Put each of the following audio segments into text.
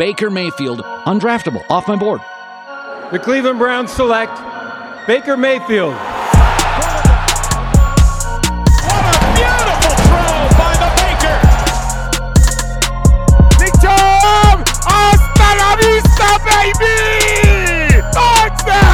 Baker Mayfield, undraftable, off my board. The Cleveland Browns select Baker Mayfield. What a beautiful throw by the Baker. Big Tom! Hasta la vista, baby! Touchdown!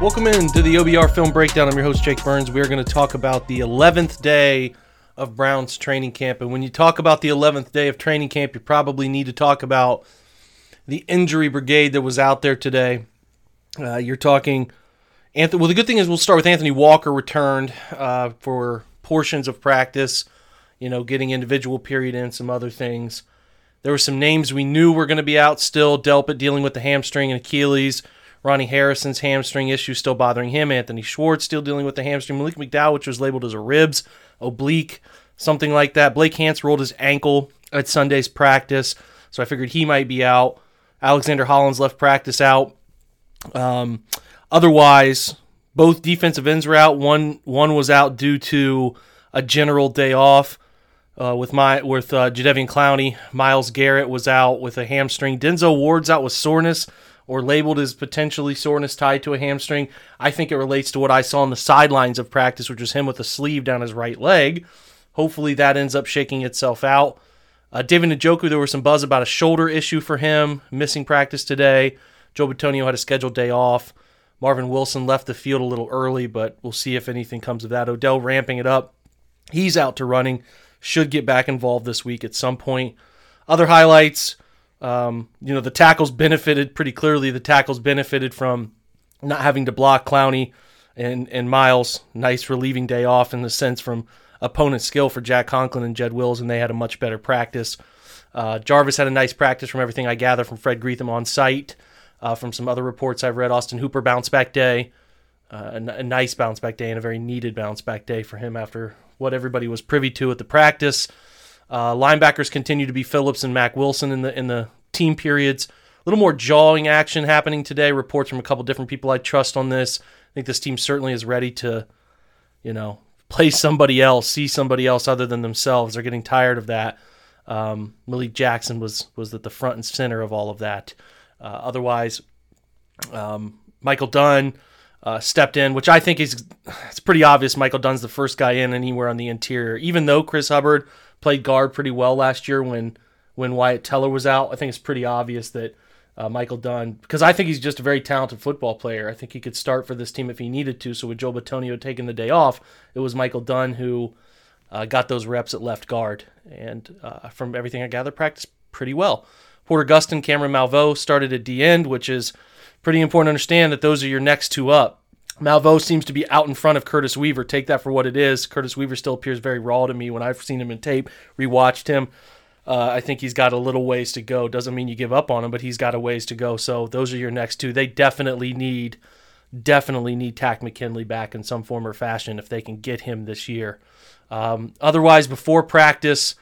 Welcome in to the OBR Film Breakdown. I'm your host, Jake Burns. We are going to talk about the 11th day of Browns training camp. And when you talk about the 11th day of training camp, you probably need to talk about the injury brigade that was out there today. Uh, you're talking Anthony. Well, the good thing is we'll start with Anthony Walker returned uh, for portions of practice. You know, getting individual period in some other things. There were some names we knew were going to be out still. Delpit dealing with the hamstring and Achilles. Ronnie Harrison's hamstring issue still bothering him. Anthony Schwartz still dealing with the hamstring. Malik McDowell, which was labeled as a ribs, oblique, something like that. Blake Hance rolled his ankle at Sunday's practice, so I figured he might be out. Alexander Hollins left practice out. Um, otherwise, both defensive ends were out. One one was out due to a general day off. Uh, with my with uh, Jadeveon Clowney, Myles Garrett was out with a hamstring. Denzel Ward's out with soreness or labeled as potentially soreness tied to a hamstring. I think it relates to what I saw on the sidelines of practice, which was him with a sleeve down his right leg. Hopefully that ends up shaking itself out. Uh, David Njoku, there was some buzz about a shoulder issue for him, missing practice today. Joe Bitonio had a scheduled day off. Marvin Wilson left the field a little early, but we'll see if anything comes of that. Odell ramping it up. He's out to running. Should get back involved this week at some point. Other highlights, um, you know, the tackles benefited pretty clearly. The tackles benefited from not having to block Clowney and, and Myles. Nice relieving day off in the sense from opponent skill for Jack Conklin and Jed Wills, and they had a much better practice. Uh, Jarvis had a nice practice from everything I gather from Fred Greetham on site. Uh, from some other reports I've read, Austin Hooper bounce back day, uh, a, a, nice bounce back day, and a very needed bounce back day for him after what everybody was privy to at the practice. Uh, linebackers continue to be Phillips and Mack Wilson in the in the team periods. A little more jawing action happening today. Reports from a couple different people I trust on this. I think this team certainly is ready to, you know, play somebody else, see somebody else other than themselves. They're getting tired of that. Um, Malik Jackson was was at the front and center of all of that. Uh, otherwise, um, Michael Dunn uh, stepped in, which I think is it's pretty obvious. Michael Dunn's the first guy in anywhere on the interior, even though Chris Hubbard played guard pretty well last year when when Wyatt Teller was out. I think it's pretty obvious that uh, Michael Dunn, because I think he's just a very talented football player. I think he could start for this team if he needed to. So with Joe Bitonio taking the day off, it was Michael Dunn who uh, got those reps at left guard, and uh, from everything I gather, practiced pretty well. Porter Gustin, Cameron Malveaux started at D end, which is pretty important to understand that those are your next two up. Malveaux seems to be out in front of Curtis Weaver. Take that for what it is. Curtis Weaver still appears very raw to me when I've seen him in tape, rewatched him. Uh, I think he's got a little ways to go. Doesn't mean you give up on him, but he's got a ways to go. So those are your next two. They definitely need, definitely need Takk McKinley back in some form or fashion if they can get him this year. Um, otherwise, before practice,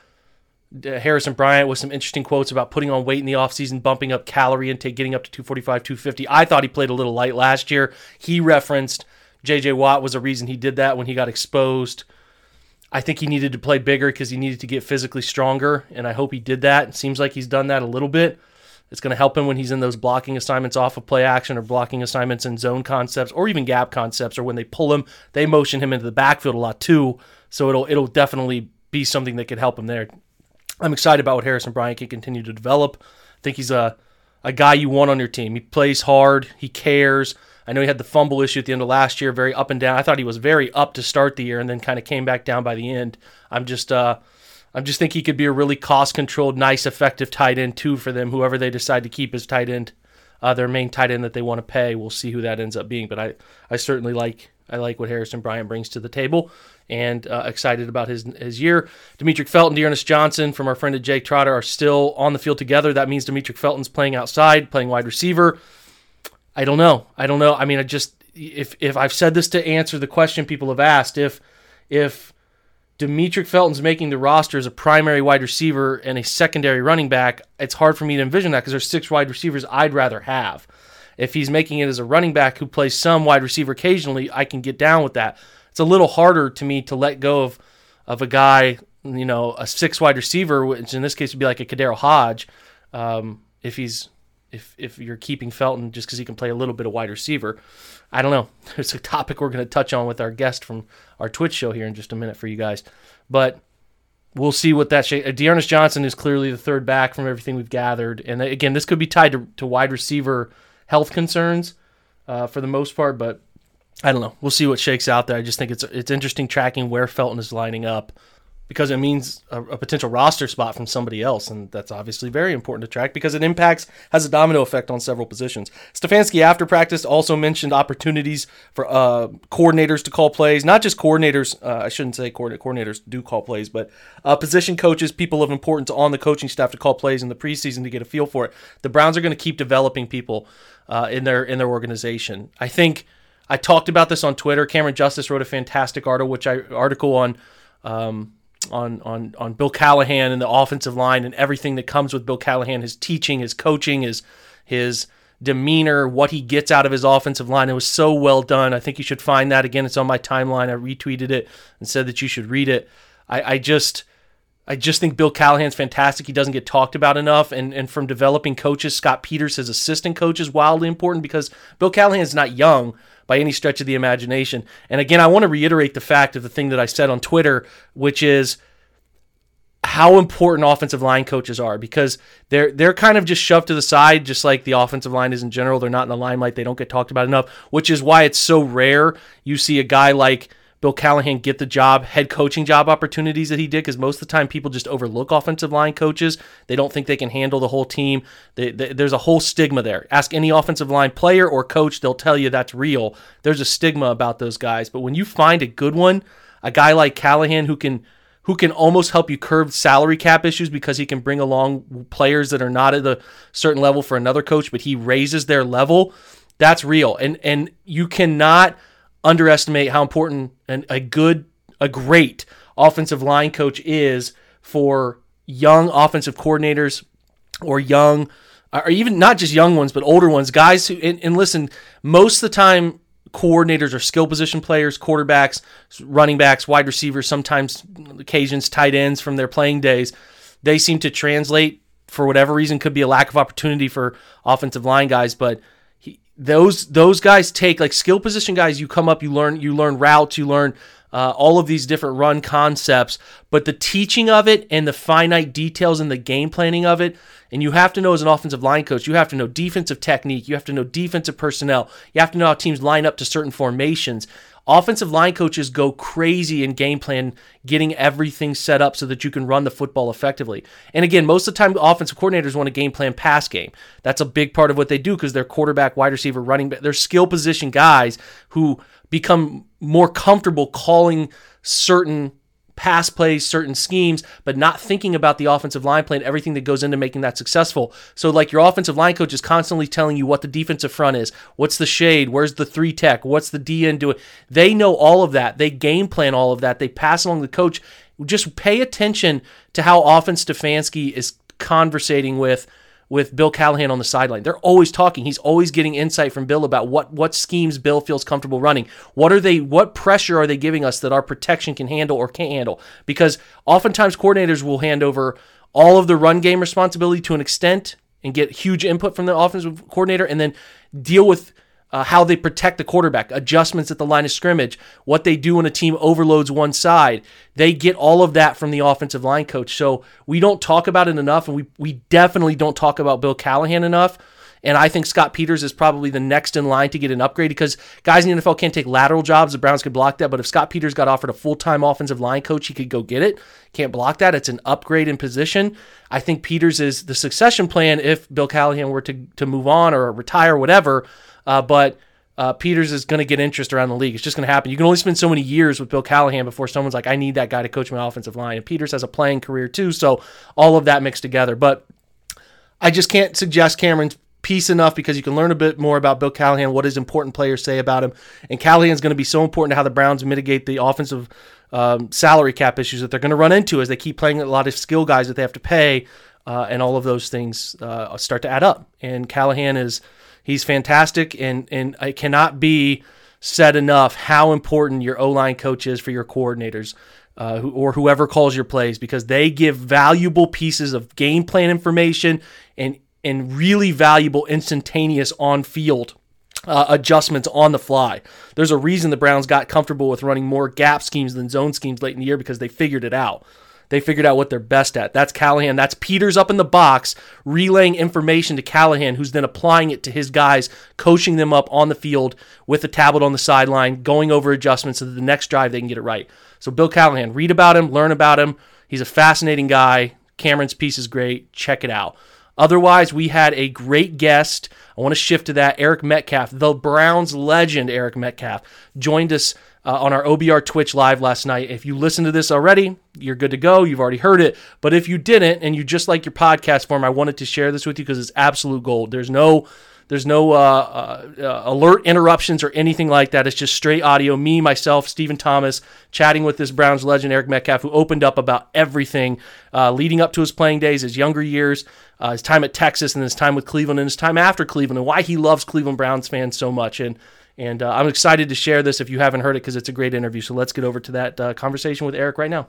Harrison Bryant with some interesting quotes about putting on weight in the offseason, bumping up calorie intake, getting up to 245, 250. I thought he played a little light last year. He referenced JJ Watt was a reason he did that when he got exposed. I think he needed to play bigger because he needed to get physically stronger, and I hope he did that. It seems like he's done that a little bit. It's going to help him when he's in those blocking assignments off of play action or blocking assignments in zone concepts or even gap concepts or when they pull him, they motion him into the backfield a lot too. So it'll it'll definitely be something that could help him there. I'm excited about what Harrison Bryant can continue to develop. I think he's a a guy you want on your team. He plays hard. He cares. I know he had the fumble issue at the end of last year, very up and down. I thought he was very up to start the year, and then kind of came back down by the end. I'm just, uh, I'm just think he could be a really cost controlled, nice, effective tight end too for them. Whoever they decide to keep as tight end, uh, their main tight end that they want to pay. We'll see who that ends up being. But I, I certainly like, I like what Harrison Bryant brings to the table and uh, excited about his his year. Demetric Felton, D'Ernest Johnson from our friend Jake Trotter are still on the field together. That means Demetric Felton's playing outside, playing wide receiver. I don't know. I don't know. I mean, I just if if I've said this to answer the question people have asked, if if Demetric Felton's making the roster as a primary wide receiver and a secondary running back, it's hard for me to envision that because there's six wide receivers I'd rather have. If he's making it as a running back who plays some wide receiver occasionally, I can get down with that it's a little harder to me to let go of of a guy you know, a six wide receiver, which in this case would be like a KhaDarel Hodge, um, if he's if if you're keeping Felton just because he can play a little bit of wide receiver. I don't know. It's a topic we're going to touch on with our guest from our Twitch show here in just a minute for you guys, but we'll see what that shape. D'Ernest Johnson is clearly the third back from everything we've gathered, and again, this could be tied to, to wide receiver health concerns uh, for the most part, but I don't know. We'll see what shakes out there. I just think it's it's interesting tracking where Felton is lining up because it means a, a, potential roster spot from somebody else, and that's obviously very important to track because it impacts has a domino effect on several positions. Stefanski after practice also mentioned opportunities for uh, coordinators to call plays, not just coordinators. Uh, I shouldn't say coordinators do call plays, but uh, position coaches, people of importance on the coaching staff to call plays in the preseason to get a feel for it. The Browns are going to keep developing people uh, in their in their organization. I think. I talked about this on Twitter. Camryn Justice wrote a fantastic article, which I article on um, on on on Bill Callahan and the offensive line and everything that comes with Bill Callahan, his teaching, his coaching, his his demeanor, what he gets out of his offensive line. It was so well done. I think you should find that again. It's on my timeline. I retweeted it and said that you should read it. I, I just I just think Bill Callahan's fantastic. He doesn't get talked about enough. And and from developing coaches, Scott Peters, his assistant coach, is wildly important because Bill Callahan's not young by any stretch of the imagination. And again, I want to reiterate the fact of the thing that I said on Twitter, which is how important offensive line coaches are because they're they're kind of just shoved to the side just like the offensive line is in general they're not in the limelight they don't get talked about enough which is why it's so rare you see a guy like Bill Callahan get the job, head coaching job opportunities that he did because most of the time people just overlook offensive line coaches. They don't think they can handle the whole team. They, they, there's a whole stigma there. Ask any offensive line player or coach, they'll tell you that's real. There's a stigma about those guys. But when you find a good one, a guy like Callahan who can who can almost help you curb salary cap issues because he can bring along players that are not at a certain level for another coach, but he raises their level. That's real. And and you cannot – underestimate how important and a good, a great offensive line coach is for young offensive coordinators or young, or even not just young ones, but older ones, guys who, and, and listen, most of the time, coordinators are skill position players, quarterbacks, running backs, wide receivers, sometimes occasions tight ends from their playing days. They seem to translate for whatever reason, could be a lack of opportunity for offensive line guys, but those those guys take like skill position guys. You come up, you learn you learn routes, you learn uh, all of these different run concepts, but the teaching of it and the finite details and the game planning of it. And you have to know as an offensive line coach, you have to know defensive technique, you have to know defensive personnel, you have to know how teams line up to certain formations. Offensive line coaches go crazy in game plan, getting everything set up so that you can run the football effectively. And again, most of the time, offensive coordinators want a game plan pass game. That's a big part of what they do because they're quarterback, wide receiver, running back. They're skill position guys who become more comfortable calling certain pass plays, certain schemes, but not thinking about the offensive line play and everything that goes into making that successful. So, like your offensive line coach is constantly telling you what the defensive front is, what's the shade, where's the three tech, what's the DN doing. They know all of that. They game plan all of that. They pass along the coach. Just pay attention to how often Stefanski is conversating with with Bill Callahan on the sideline. They're always talking. He's always getting insight from Bill about what what schemes Bill feels comfortable running. What are they what pressure are they giving us that our protection can handle or can't handle? Because oftentimes coordinators will hand over all of the run game responsibility to an extent and get huge input from the offensive coordinator and then deal with uh, how they protect the quarterback, adjustments at the line of scrimmage, what they do when a team overloads one side. They get all of that from the offensive line coach. So we don't talk about it enough, and we, we definitely don't talk about Bill Callahan enough. And I think Scott Peters is probably the next in line to get an upgrade because guys in the NFL can't take lateral jobs. The Browns could block that. But if Scott Peters got offered a full time offensive line coach, he could go get it. Can't block that. It's an upgrade in position. I think Peters is the succession plan if Bill Callahan were to, to move on or retire, whatever. Uh, but uh, Peters is going to get interest around the league. It's just going to happen. You can only spend so many years with Bill Callahan before someone's like, I need that guy to coach my offensive line. And Peters has a playing career too. So all of that mixed together. But I just can't suggest Camryn's piece enough because you can learn a bit more about Bill Callahan, what his important players say about him. And Callahan's going to be so important to how the Browns mitigate the offensive um, salary cap issues that they're going to run into as they keep playing a lot of skill guys that they have to pay. Uh, and all of those things uh, start to add up. And Callahan is he's fantastic, and and it cannot be said enough how important your O line coach is for your coordinators. Uh, or whoever calls your plays because they give valuable pieces of game plan information and and really valuable instantaneous on field uh, adjustments on the fly. There's a reason the Browns got comfortable with running more gap schemes than zone schemes late in the year because they figured it out. They figured out what they're best at. That's Callahan. That's Peters up in the box, relaying information to Callahan, who's then applying it to his guys, coaching them up on the field with a tablet on the sideline, going over adjustments so that the next drive they can get it right. So, Bill Callahan, read about him, learn about him. He's a fascinating guy. Camryn's piece is great. Check it out. Otherwise, we had a great guest. I want to shift to that. Eric Metcalf, the Browns legend, Eric Metcalf, joined us uh, on our OBR Twitch live last night. If you listened to this already, you're good to go. You've already heard it. But if you didn't and you just like your podcast form, I wanted to share this with you because it's absolute gold. There's no there's no uh, uh, uh, alert interruptions or anything like that. It's just straight audio. Me, myself, Stephen Thomas, chatting with this Browns legend, Eric Metcalf, who opened up about everything uh, leading up to his playing days, his younger years, uh, his time at Texas, and his time with Cleveland, and his time after Cleveland, and why he loves Cleveland Browns fans so much. And and uh, I'm excited to share this if you haven't heard it because it's a great interview. So let's get over to that conversation with Eric right now.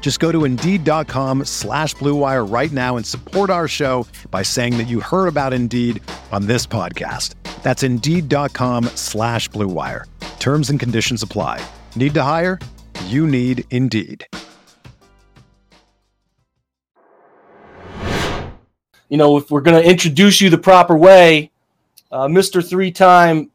Just go to Indeed.com slash BlueWire right now and support our show by saying that you heard about Indeed on this podcast. That's Indeed.com slash BlueWire. Terms and conditions apply. Need to hire? You need Indeed. You know, if we're going to introduce you the proper way, uh, Mr. Three Time,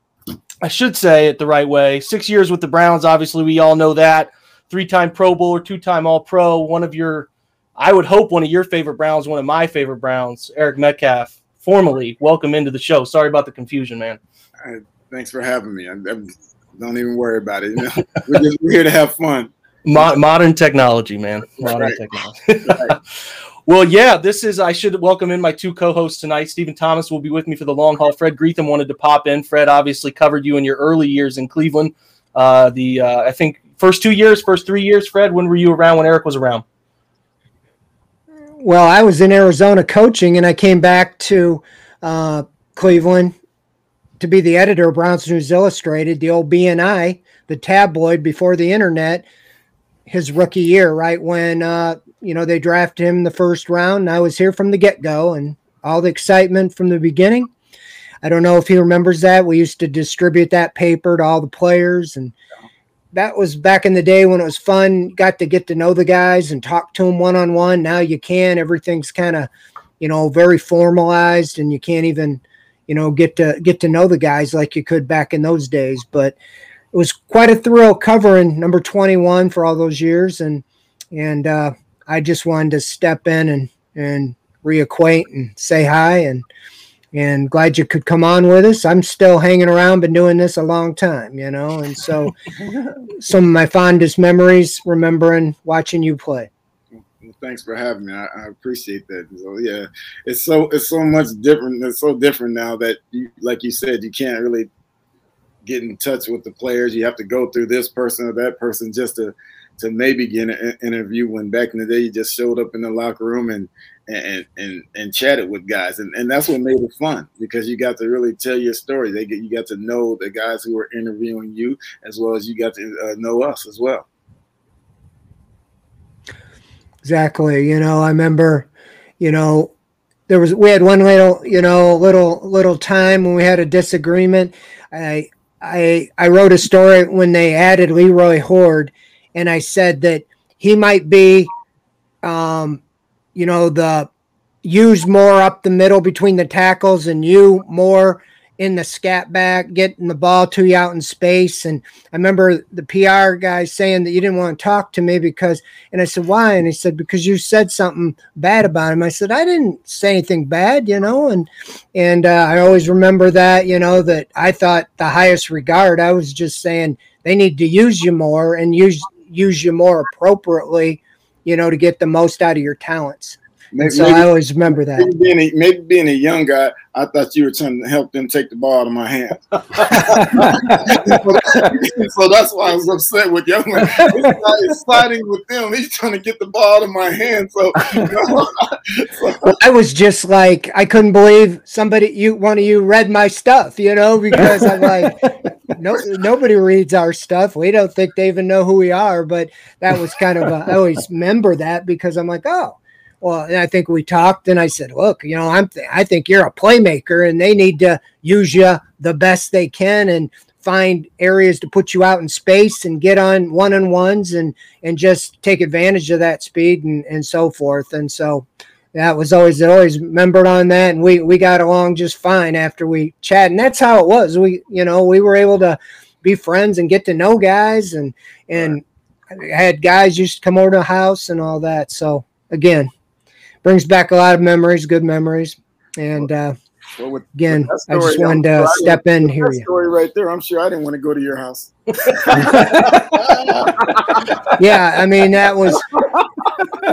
I should say it the right way. Six years with the Browns, obviously, we all know that. Three time Pro Bowler, two time All Pro, one of your, I would hope, one of your favorite Browns, one of my favorite Browns, Eric Metcalf formally welcome into the show. Sorry about the confusion, man. thanks for having me. I, I, don't even worry about it. You know, we're just we're here to have fun. Mo- modern technology, man. Modern right. technology. right. well, yeah, this is. I should welcome in my two co-hosts tonight. Stephen Thomas will be with me for the long haul. Fred Greetham wanted to pop in. Fred obviously covered you in your early years in Cleveland. Uh, the uh, I think first two years, first three years. Fred, when were you around? When Eric was around? well, I was in Arizona coaching, and I came back to uh, Cleveland to be the editor of Browns News Illustrated, the old BNI, the tabloid before the internet. His rookie year, right when uh, you know they drafted him the first round. And I was here from the get go, and all the excitement from the beginning. I don't know if he remembers that. We used to distribute that paper to all the players, and that was back in the day when it was fun. Got to get to know the guys and talk to them one on one. Now you can. Everything's kind of, you know, very formalized, and you can't even, you know, get to get to know the guys like you could back in those days. But it was quite a thrill covering number twenty one for all those years, and and uh, I just wanted to step in and and reacquaint and say hi and and glad you could come on with us. I'm still hanging around, been doing this a long time, you know, and so some of my fondest memories remembering watching you play. Well, thanks for having me. I, I, appreciate that. So yeah, it's so it's so much different. It's so different now that, you, like you said, you can't really get in touch with the players. You have to go through this person or that person just to to maybe get an interview. When back in the day, you just showed up in the locker room and and and and chatted with guys, and and that's what made it fun because you got to really tell your story. They get you got to know the guys who were interviewing you as well as you got to uh, know us as well. Exactly. You know, I remember, you know, there was we had one little, you know, little little time when we had a disagreement. I I I wrote a story when they added Leroy Hoard, and I said that he might be um, you know, the use more up the middle between the tackles and you more in the scat back, getting the ball to you out in space. And I remember the PR guy saying that you didn't want to talk to me because, and I said, why? And he said, because you said something bad about him. I said, I didn't say anything bad, you know, and, and uh, I always remember that, you know, that I thought the highest regard, I was just saying they need to use you more and use, use you more appropriately, you know, to get the most out of your talents. Maybe, so maybe, I always remember that. Maybe being, a, maybe being a young guy, I thought you were trying to help them take the ball out of my hands. so that's why I was upset with young man. This guy is fighting with them. He's trying to get the ball out of my hands. So, you know, so. Well, I was just like, I couldn't believe somebody, you one of you read my stuff, you know, because I'm like, no, nobody reads our stuff. We don't think they even know who we are. But that was kind of, a, I always remember that because I'm like, oh well, and I think we talked, and I said, "Look, you know, I'm th- I think you're a playmaker, and they need to use you the best they can, and find areas to put you out in space and get on one on ones, and and just take advantage of that speed and and so forth." And so that was always always remembered on that, and we we got along just fine after we chat, and that's how it was. We you know we were able to be friends and get to know guys, and and had guys used to come over to the house and all that. So again, brings back a lot of memories, good memories. And uh, well, with, again, with story, I just wanted to step in here. Story right there. I'm sure I didn't want to go to your house. yeah, I mean that was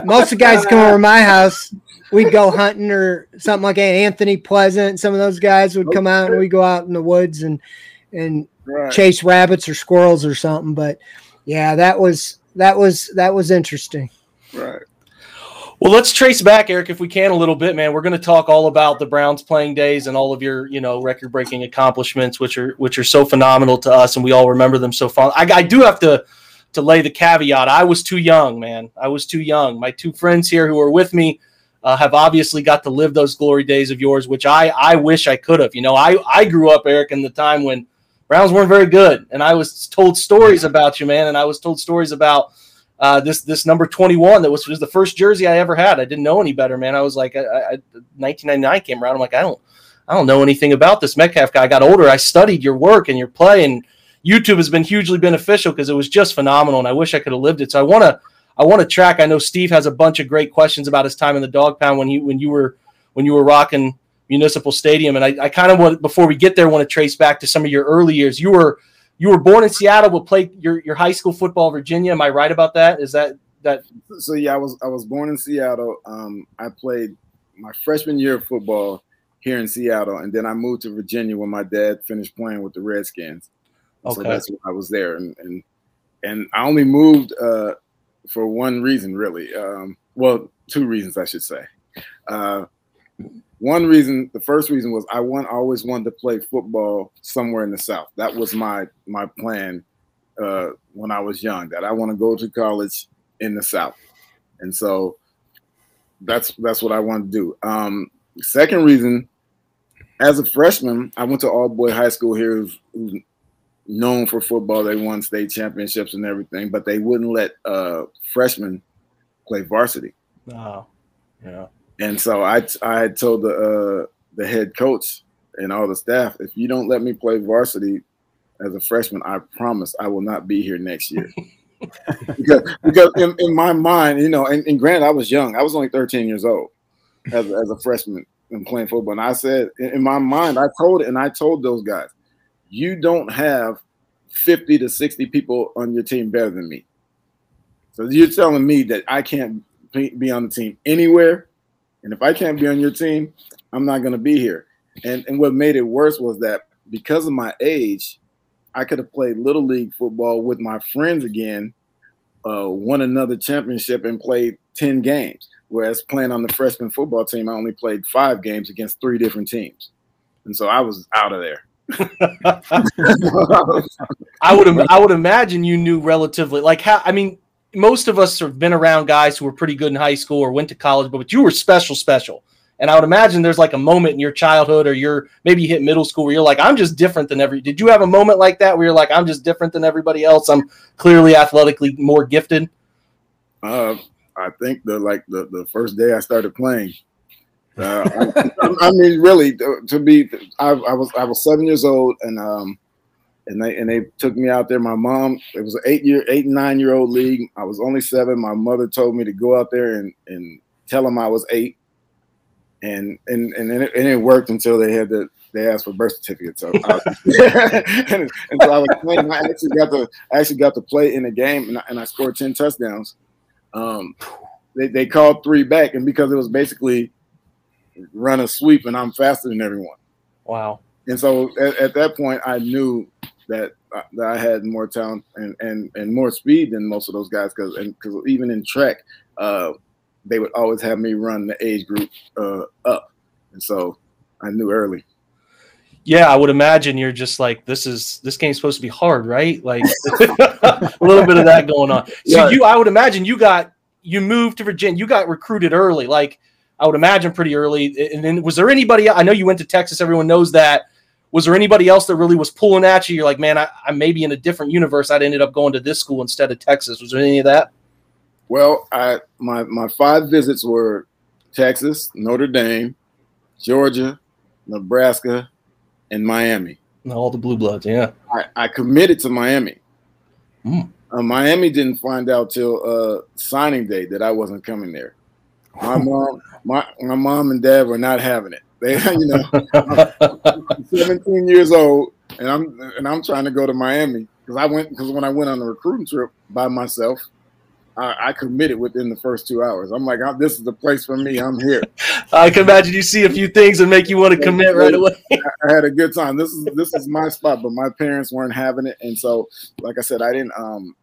most of the guys come over to my house. We'd go hunting or something like that. Anthony Pleasant, some of those guys would come out and we'd go out in the woods and and right. chase rabbits or squirrels or something. But yeah, that was that was that was interesting. Right. Well, let's trace back, Eric, if we can, a little bit, man. We're going to talk all about the Browns playing days and all of your, you know, record-breaking accomplishments, which are which are so phenomenal to us, and we all remember them so fond. I, I do have to to lay the caveat. I was too young, man. I was too young. My two friends here who are with me uh, have obviously got to live those glory days of yours, which I I wish I could have. You know, I I grew up, Eric, in the time when Browns weren't very good, and I was told stories about you, man, and I was told stories about uh, this this number 21 that was, was the first jersey I ever had. I didn't know any better, man. I was like, I, I, 1999 came around. I'm like, I don't, I don't know anything about this Metcalf guy. I got older. I studied your work and your play, and YouTube has been hugely beneficial because it was just phenomenal. And I wish I could have lived it. So I want to, I want to track. I know Steve has a bunch of great questions about his time in the dog pound when you when you were when you were rocking Municipal Stadium. And I, I kind of want before we get there, want to trace back to some of your early years. You were you were born in Seattle, but played your, your high school football Virginia. Am I right about that? Is that that? So yeah, I was I was born in Seattle. Um, I played my freshman year of football here in Seattle, and then I moved to Virginia when my dad finished playing with the Redskins. Okay. So that's when I was there, and and and I only moved uh, for one reason, really. Um, well, two reasons, I should say. Uh, one reason, the first reason was I want always wanted to play football somewhere in the South. That was my my plan uh, when I was young. That I want to go to college in the South, and so that's that's what I want to do. Um, second reason, as a freshman, I went to all boy high school here, who's, who's known for football. They won state championships and everything, but they wouldn't let uh, freshmen play varsity. Oh, yeah. And so I I told the uh, the head coach and all the staff, if you don't let me play varsity as a freshman, I promise I will not be here next year. because because in, in, my mind, you know, and, and granted, I was young. I was only 13 years old as, as a freshman and playing football. And I said, in, in my mind, I told and I told those guys, you don't have 50 to 60 people on your team better than me. So you're telling me that I can't be on the team anywhere and if I can't be on your team, I'm not going to be here. And and what made it worse was that because of my age, I could have played little league football with my friends again, uh, won another championship, and played ten games. Whereas playing on the freshman football team, I only played five games against three different teams, and so I was out of there. I would I would imagine you knew relatively like how I mean most of us have been around guys who were pretty good in high school or went to college, but you were special, special. And I would imagine there's like a moment in your childhood or you're maybe you hit middle school where you're like, I'm just different than every. Did you have a moment like that where you're like, I'm just different than everybody else? I'm clearly athletically more gifted. Uh, I think the like the, the first day I started playing. Uh, I, I, mean, really, to be, I, I, was I was seven years old, and um, and they and they took me out there. My mom, it was an eight year, eight and nine year old league. I was only seven. My mother told me to go out there and and tell them I was eight, and and and it, and it worked until they had to they asked for birth certificates. So, I, and, and, so I was playing. I actually got to I actually got to play in a game, and I, and I scored ten touchdowns. Um, they they called three back, and because it was basically run a sweep, and I'm faster than everyone. Wow. And so at, at that point, I knew that uh, that I had more talent and and and more speed than most of those guys because because even in track, uh, they would always have me run the age group uh, up, and so I knew early. Yeah, I would imagine you're just like this is this game's supposed to be hard, right? Like a little bit of that going on. So yeah. you, I would imagine you got you moved to Virginia, you got recruited early, like I would imagine pretty early. And then was there anybody? I know you went to Texas. Everyone knows that was there anybody else that really was pulling at you? You're like, man, I, I maybe in a different universe. I'd ended up going to this school instead of Texas. Was there any of that? Well, I my my five visits were Texas, Notre Dame, Georgia, Nebraska, and Miami. All the blue bloods, yeah. I, I committed to Miami. Mm. Uh, Miami didn't find out till uh, signing day that I wasn't coming there. My mom, my my mom and dad were not having it. They, you know, I'm 17 years old, and I'm and I'm trying to go to Miami because I went because when I went on the recruiting trip by myself, I, I committed within the first two hours. I'm like, this is the place for me. I'm here. I can imagine you see a few things and make you want to commit right away. I had a good time. This is this is my spot, but my parents weren't having it, and so, like I said, I didn't um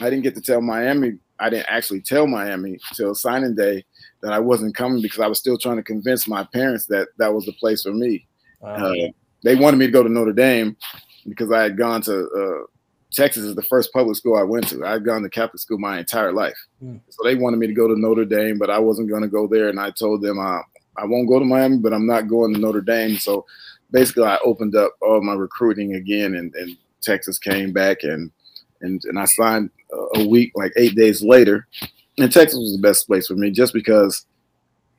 I didn't get to tell Miami. I didn't actually tell Miami till signing day that I wasn't coming because I was still trying to convince my parents that that was the place for me. Wow. Uh, they wanted me to go to Notre Dame because I had gone to uh, Texas is the first public school I went to. I'd gone to Catholic school my entire life, mm. so they wanted me to go to Notre Dame, but I wasn't going to go there. And I told them uh, I won't go to Miami, but I'm not going to Notre Dame. So basically, I opened up all my recruiting again, and, and Texas came back and and and I signed a week, like eight days later, and Texas was the best place for me just because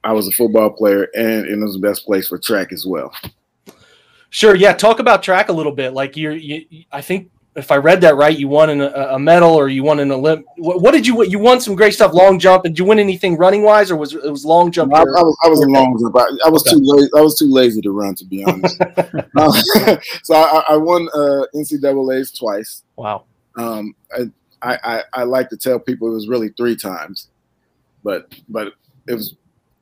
I was a football player and it was the best place for track as well. Sure. Yeah. Talk about track a little bit. Like you're, you, I think if I read that right, you won an, a medal or you won an Olymp. What, what, did you? You won some great stuff. Long jump. Did you win anything running wise, or was it was long jump? I, I, was, I was a long jump. I, I was okay. too lazy. I was too lazy to run, to be honest. uh, so I, I won uh, NCAA's twice. Wow. Um, I, I, I, I like to tell people it was really three times, but but it was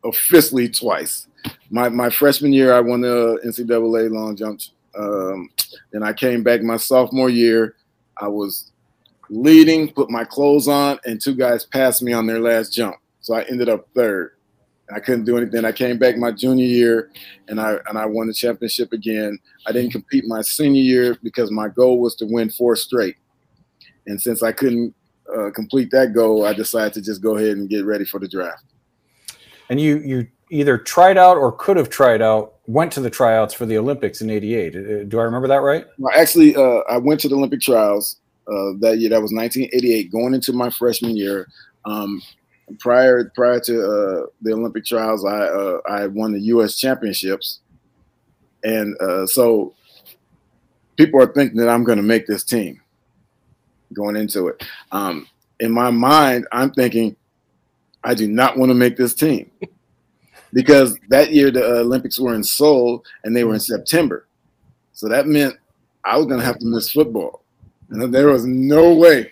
officially twice. My my freshman year, I won the NCAA long jump. Um, then I came back my sophomore year. I was leading, put my clothes on, and two guys passed me on their last jump. So I ended up third. I couldn't do anything. I came back my junior year, and I and I won the championship again. I didn't compete my senior year because my goal was to win four straight. And since I couldn't uh, complete that goal, I decided to just go ahead and get ready for the draft. And you you either tried out or could have tried out, went to the tryouts for the Olympics in '88. Uh, do I remember that right? Well, actually, uh, I went to the Olympic trials uh, that year. That was 1988, going into my freshman year. Um, prior prior to uh, the Olympic trials, I uh, I won the U.S. championships, and so people are thinking that I'm going to make this team going into it. Um, in my mind, I'm thinking, I do not want to make this team because that year the Olympics were in Seoul and they were in September. So that meant I was going to have to miss football. And there was no way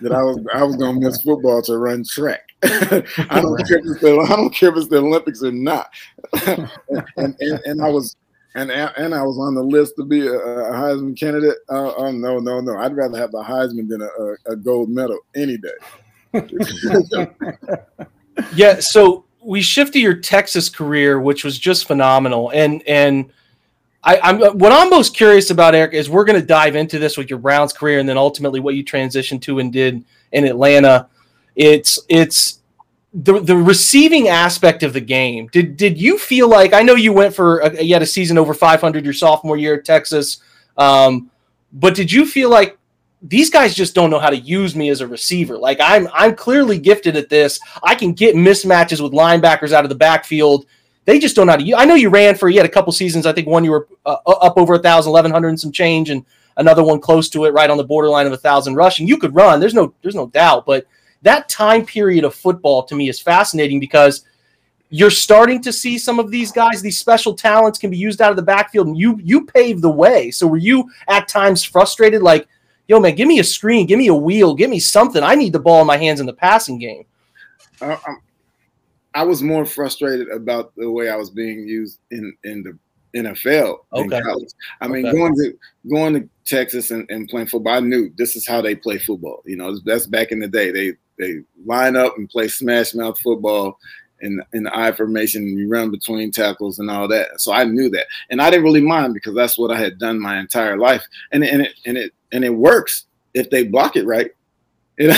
that I was I was going to miss football to run track. I don't care if it's the, I don't care if it's the Olympics or not. and, and, and I was and and I was on the list to be a, a Heisman candidate. Uh, oh no, no, no! I'd rather have the Heisman than a, a gold medal any day. yeah. So we shift to your Texas career, which was just phenomenal, and and I, am what I'm most curious about, Eric, is we're going to dive into this with your Browns career, and then ultimately what you transitioned to and did in Atlanta. It's it's the the receiving aspect of the game. Did did you feel like I know you went for a, you had a season over 500 your sophomore year at Texas, um, but did you feel like these guys just don't know how to use me as a receiver. Like I'm I'm clearly gifted at this. I can get mismatches with linebackers out of the backfield. They just don't know how to use. I know you ran for you had a couple seasons. I think one you were uh, up over a thousand, eleven hundred and some change, and another one close to it, right on the borderline of a thousand rushing. You could run. There's no there's no doubt. But that time period of football to me is fascinating because you're starting to see some of these guys, these special talents can be used out of the backfield, and you you pave the way. So were you at times frustrated, like? yo, man, give me a screen, give me a wheel, give me something. I need the ball in my hands in the passing game. Uh, I was more frustrated about the way I was being used in in the NFL okay. college. I mean, okay. going to going to Texas and, and playing football, I knew this is how they play football. You know, that's back in the day. They they line up and play smash mouth football in in the I formation and you run between tackles and all that. So I knew that, and I didn't really mind because that's what I had done my entire life, and and it and it and it works if they block it right. the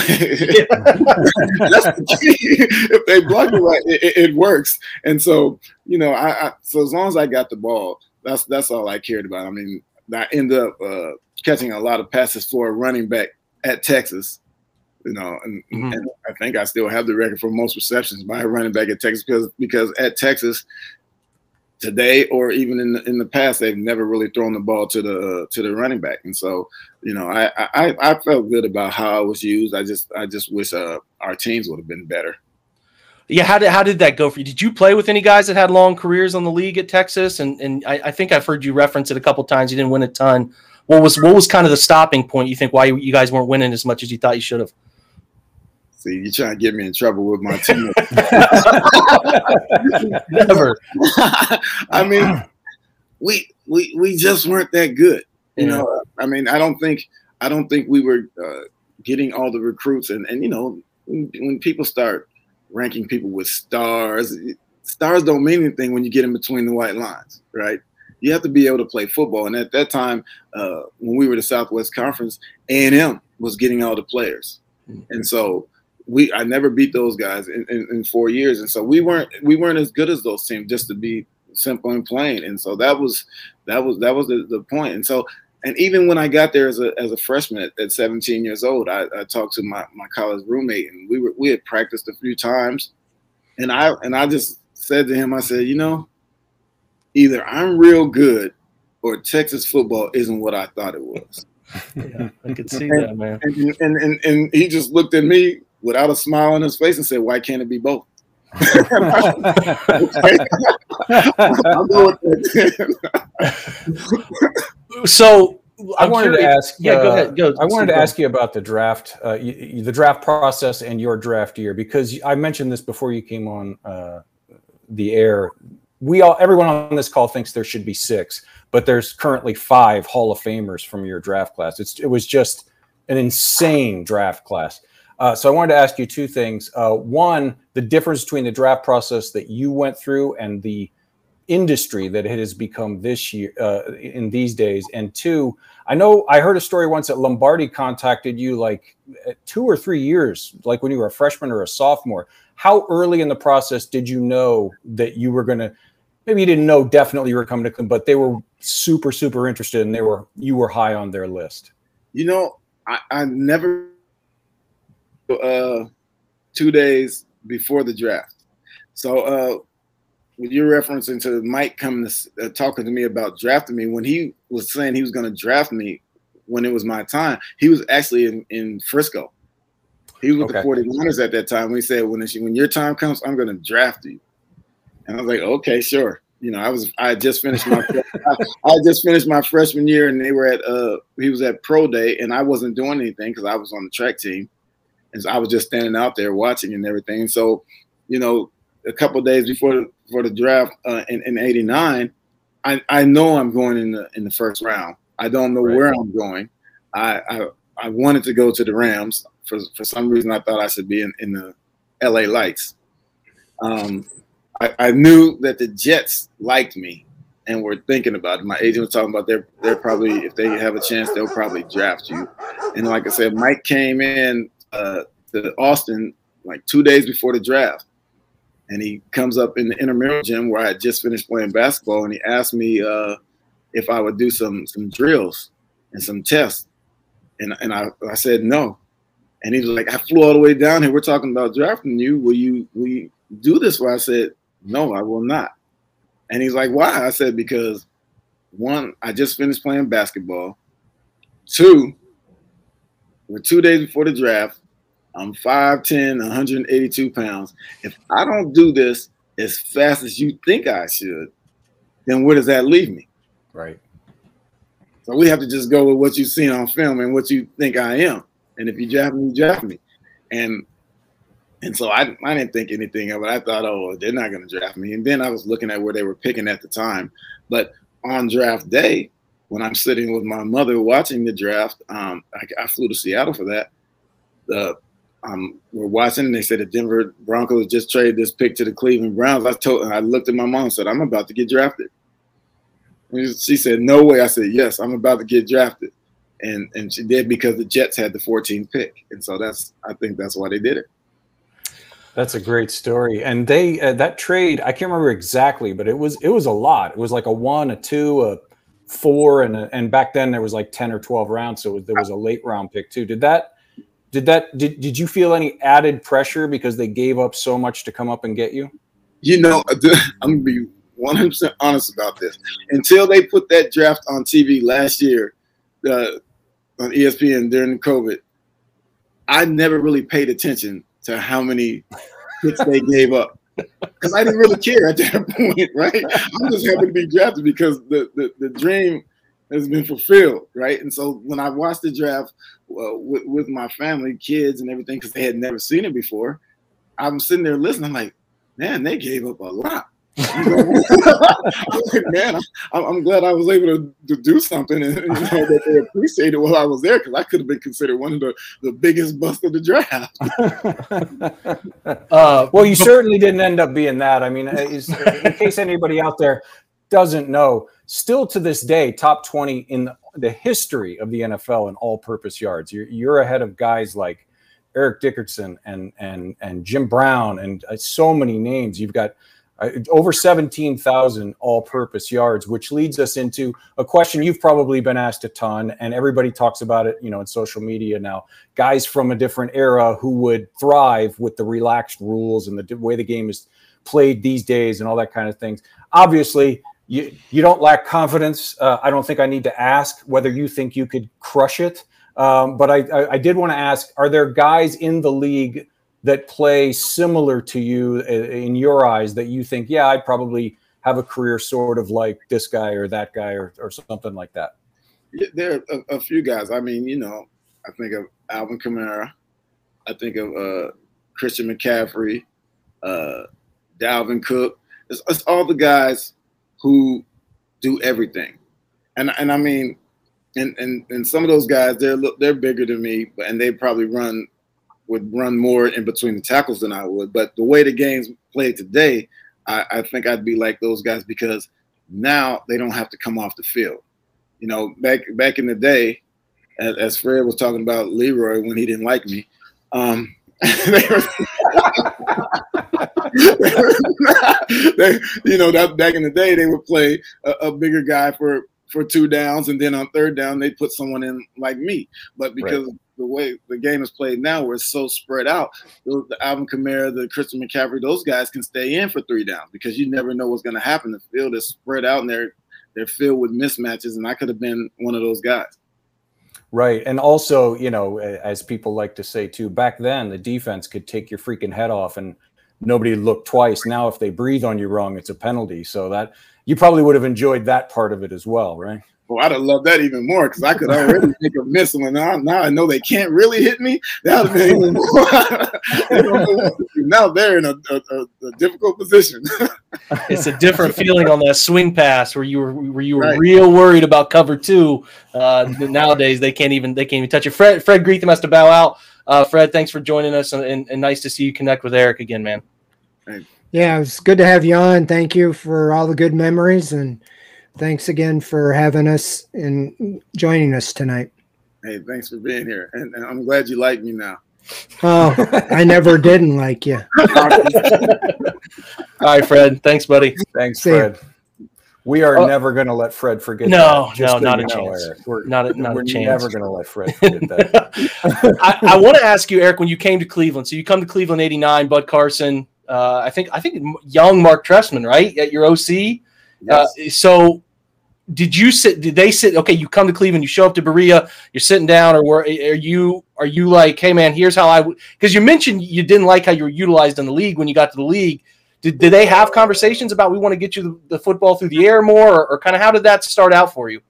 if they block it right, it, it, works. And so, you know, I, I, so as long as I got the ball, that's that's all I cared about. I mean, I ended up uh, catching a lot of passes for a running back at Texas. You know, and, mm-hmm. and, I think I still have the record for most receptions by a running back at Texas because because at Texas, today or even in the, in the past they've never really thrown the ball to the to the running back. And so you know i i, I felt good about how i was used. I just i just wish uh, our teams would have been better. Yeah how did how did that go for you? Did you play with any guys that had long careers on the league at texas? And and i, I think i've heard you reference it a couple times. You didn't win a ton. What was what was kind of the stopping point you think why you guys weren't winning as much as you thought you should have See, you're trying to get me in trouble with my team. Never. I mean, we we we just weren't that good. You yeah. know, I mean, I don't think I don't think we were uh, getting all the recruits, and and you know, when, when people start ranking people with stars, stars don't mean anything when you get in between the white lines, right? You have to be able to play football, and at that time, uh, when we were the Southwest Conference, A and M was getting all the players, mm-hmm. and so we I never beat those guys in, in, in, four years, and so we weren't we weren't as good as those teams. Just to be simple and plain, and so that was that was that was the, the point. And so and even when I got there as a as a freshman at, at 17 years old, I, I talked to my, my college roommate, and we were we had practiced a few times, and I and I just said to him, I said, you know, either I'm real good, or Texas football isn't what I thought it was. yeah, I could see and, that, man. And, and, and, and he just looked at me without a smile on his face and said, "Why can't it be both?" so I wanted to ask. Yeah, uh, go ahead. Go. I wanted to ask you about the draft, uh, you, the draft process, and your draft year because I mentioned this before you came on uh, the air. We all, everyone on this call thinks there should be six, but there's currently five Hall of Famers from your draft class. It's it was just an insane draft class. Uh, so I wanted to ask you two things. Uh, one, the difference between the draft process that you went through and the industry that it has become this year uh, in these days. And two, I know I heard a story once that Lombardi contacted you like two or three years, like when you were a freshman or a sophomore. How early in the process did you know that you were going to? Maybe you didn't know definitely you were coming to Cleveland, but they were super, super interested, and they were you were high on their list. You know, I, I never uh, two days before the draft. So uh, when you're referencing to Mike coming to uh, talking to me about drafting me, when he was saying he was going to draft me when it was my time, he was actually in, in Frisco. He was with okay. the 49ers at that time. When he said, when, when your time comes, I'm going to draft you. And I was like, okay, sure. You know, I was I just finished my I, I just finished my freshman year, and they were at uh he was at pro day, and I wasn't doing anything because I was on the track team and so I was just standing out there watching and everything. So, you know, a couple days before for the draft uh, in, in '89, I, I know I'm going in the in the first round. I don't know right. where I'm going. I, I, I wanted to go to the Rams for for some reason. I thought I should be in, in the L.A. Lights. Um, I, I knew that the Jets liked me and were thinking about it. My agent was talking about they're they're probably if they have a chance they'll probably draft you. And like I said, Mike came in uh, to Austin like two days before the draft. And he comes up in the intramural gym where I had just finished playing basketball, and he asked me uh, if I would do some some drills and some tests. And and I, I said no. And he was like, I flew all the way down here. We're talking about drafting you. Will you will you do this? Where I said, No, I will not. And he's like, Why? I said, Because one, I just finished playing basketball. Two, we're two days before the draft. I'm 5'10, 182 pounds. If I don't do this as fast as you think I should, then where does that leave me? Right. So we have to just go with what you've seen on film and what you think I am. And if you draft me, you draft me. And and so I, I didn't think anything of it. I thought, oh, they're not going to draft me. And then I was looking at where they were picking at the time. But on draft day, when I'm sitting with my mother watching the draft, um, I, I, flew to Seattle for that. The um, we're watching, and they said the Denver Broncos just traded this pick to the Cleveland Browns. I told, I looked at my mom and said, "I'm about to get drafted." And she said, "No way." I said, "Yes, I'm about to get drafted," and and she did because the Jets had the 14th pick, and so that's I think that's why they did it. That's a great story, and they uh, that trade I can't remember exactly, but it was it was a lot. It was like a one, a two, a four, and a, and back then there was like 10 or 12 rounds, so there was a late round pick too. Did that did that did, did you feel any added pressure because they gave up so much to come up and get you? You know, I'm gonna be 100% honest about this. Until they put that draft on TV last year, uh, on ESPN during COVID, I never really paid attention to how many hits they gave up because I didn't really care at that point, right? I'm just happy to be drafted because the, the, the dream has been fulfilled, right? And so when I watched the draft uh, with, with my family, kids, and everything, because they had never seen it before, I'm sitting there listening. I'm like, man, they gave up a lot. like, man, I'm, I'm, glad I was able to, to do something and you know, that they appreciated while I was there because I could have been considered one of the, the biggest busts of the draft. uh, well, you certainly didn't end up being that. I mean, in case anybody out there doesn't know, still to this day, top 20 in the history of the NFL in all-purpose yards. You're, you're ahead of guys like Eric Dickerson and and and Jim Brown and uh, so many names. You've got uh, over 17,000 all-purpose yards, which leads us into a question you've probably been asked a ton, and everybody talks about it, you know, in social media now. Guys from a different era who would thrive with the relaxed rules and the way the game is played these days, and all that kind of things. Obviously, you you don't lack confidence. Uh, I don't think I need to ask whether you think you could crush it. Um, but I, I, I did want to ask: Are there guys in the league that play similar to you in your eyes that you think, yeah, I'd probably have a career sort of like this guy or that guy or, or something like that? There are a, a, few guys. I mean, you know, I think of Alvin Kamara. I think of uh, Christian McCaffrey, uh, Dalvin Cook. It's, it's all the guys who do everything. And and I mean, and and and some of those guys they're they're bigger than me, and they probably run would run more in between the tackles than I would. But the way the game's played today, I, I think I'd be like those guys because now they don't have to come off the field. You know, back back in the day, as, Fred was talking about Leroy when he didn't like me, um, they were, they, you know, that back in the day they would play a, a bigger guy for for two downs, and then on third down they put someone in like me. But because right the way the game is played now, where it's so spread out, the Alvin Kamara, the Christian McCaffrey, those guys can stay in for three downs because you never know what's going to happen. The field is spread out and they're they're filled with mismatches, and I could have been one of those guys. Right, and also, you know, as people like to say too, back then the defense could take your freaking head off and nobody looked twice. Now, if they breathe on you wrong, it's a penalty. So that you probably would have enjoyed that part of it as well, right? Well, I'd have loved that even more because I could already make a miss. And now, now I know they can't really hit me. That would have been even more. now they're in a, a, a difficult position. it's a different feeling on that swing pass where you were where you were right. real worried about cover two. Uh, nowadays they can't even they can't even touch it. Fred Fred Greetham has to bow out. Uh, Fred, thanks for joining us and, and, and, nice to see you connect with Eric again, man. Yeah, it was good to have you on. Thank you for all the good memories and thanks again for having us and joining us tonight. Hey, thanks for being here. And, and I'm glad you like me now. Oh, I never didn't like you. All right, Fred. Thanks, buddy. Thanks, See Fred. We are uh, never going to let Fred forget. No, no, not a, chance. We're, not a, not we're a chance. never going to let Fred forget that. I, I want to ask you, Eric, when you came to Cleveland. So you come to Cleveland '89. Bud Carson. Uh, I think I think young Marc Trestman, right, at your OC. Yes. Uh, so did you sit? Did they sit? Okay, you come to Cleveland, you show up to Berea, you're sitting down, or were, are you are you like, hey man, here's how I? Because you mentioned you didn't like how you were utilized in the league when you got to the league. Did, did they have conversations about we want to get you the, the football through the air more, or, or kind of how did that start out for you?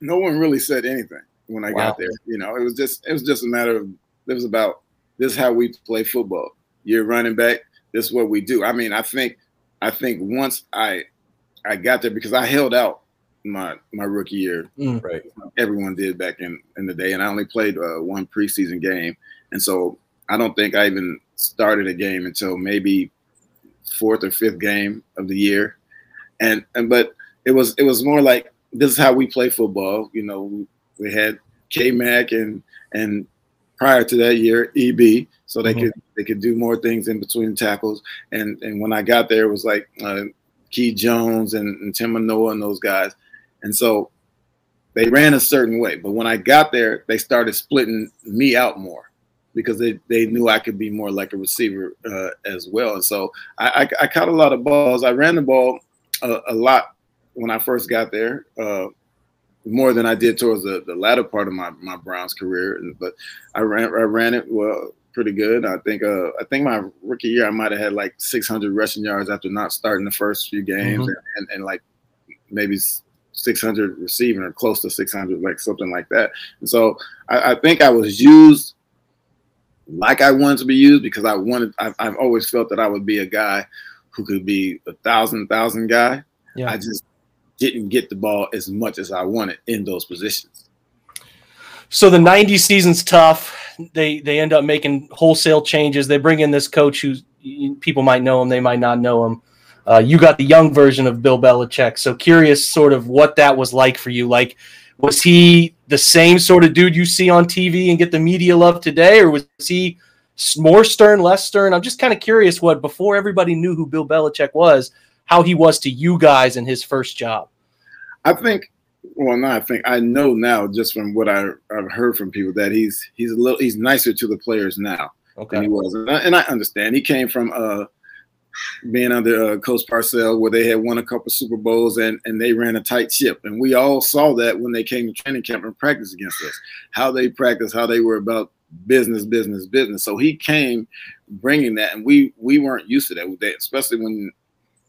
No one really said anything when I wow. got there. You know, it was just it was just a matter of it was about this is how we play football. You're running back. This is what we do. I mean, I think I think once I I got there because I held out my my rookie year. Mm. Right. Everyone did back in in the day, and I only played uh, one preseason game, and so I don't think I even started a game until maybe fourth or fifth game of the year, and and but it was it was more like this is how we play football. You know, we, we had K Mac and and prior to that year EB, so they mm-hmm. could they could do more things in between tackles. And and when I got there, it was like uh, Key Jones and, and Tim Manoa and those guys. And so they ran a certain way. But when I got there, they started splitting me out more because they, they knew I could be more like a receiver uh, as well. And so I, I, I, caught a lot of balls. I ran the ball a, a lot when I first got there, uh, more than I did towards the, the latter part of my, my Browns career. But I ran I ran it well pretty good. I think uh, I think my rookie year I might have had like 600 rushing yards after not starting the first few games mm-hmm. and, and, and like maybe 600 receiving or close to 600, like something like that. And so I, I think I was used like I wanted to be used because I wanted. I've, I've, always felt that I would be a guy who could be a thousand thousand guy. Yeah. I just didn't get the ball as much as I wanted in those positions. So the 90 season's tough. They they end up making wholesale changes. They bring in this coach who people might know him, they might not know him. Uh, you got the young version of Bill Belichick. So curious, sort of what that was like for you. Like, was he the same sort of dude you see on TV and get the media love today, or was he more stern, less stern? I'm just kind of curious what before everybody knew who Bill Belichick was, how he was to you guys in his first job. I think. Well, no, I think I know now just from what I, have heard from people that he's he's a little he's nicer to the players now okay. than he was, and I, and I understand he came from uh being under uh, Coach Parcells, where they had won a couple Super Bowls and, and they ran a tight ship. And we all saw that when they came to training camp and practice against us, how they practiced, how they were about business, business, business. So he came bringing that, and we we weren't used to that, especially when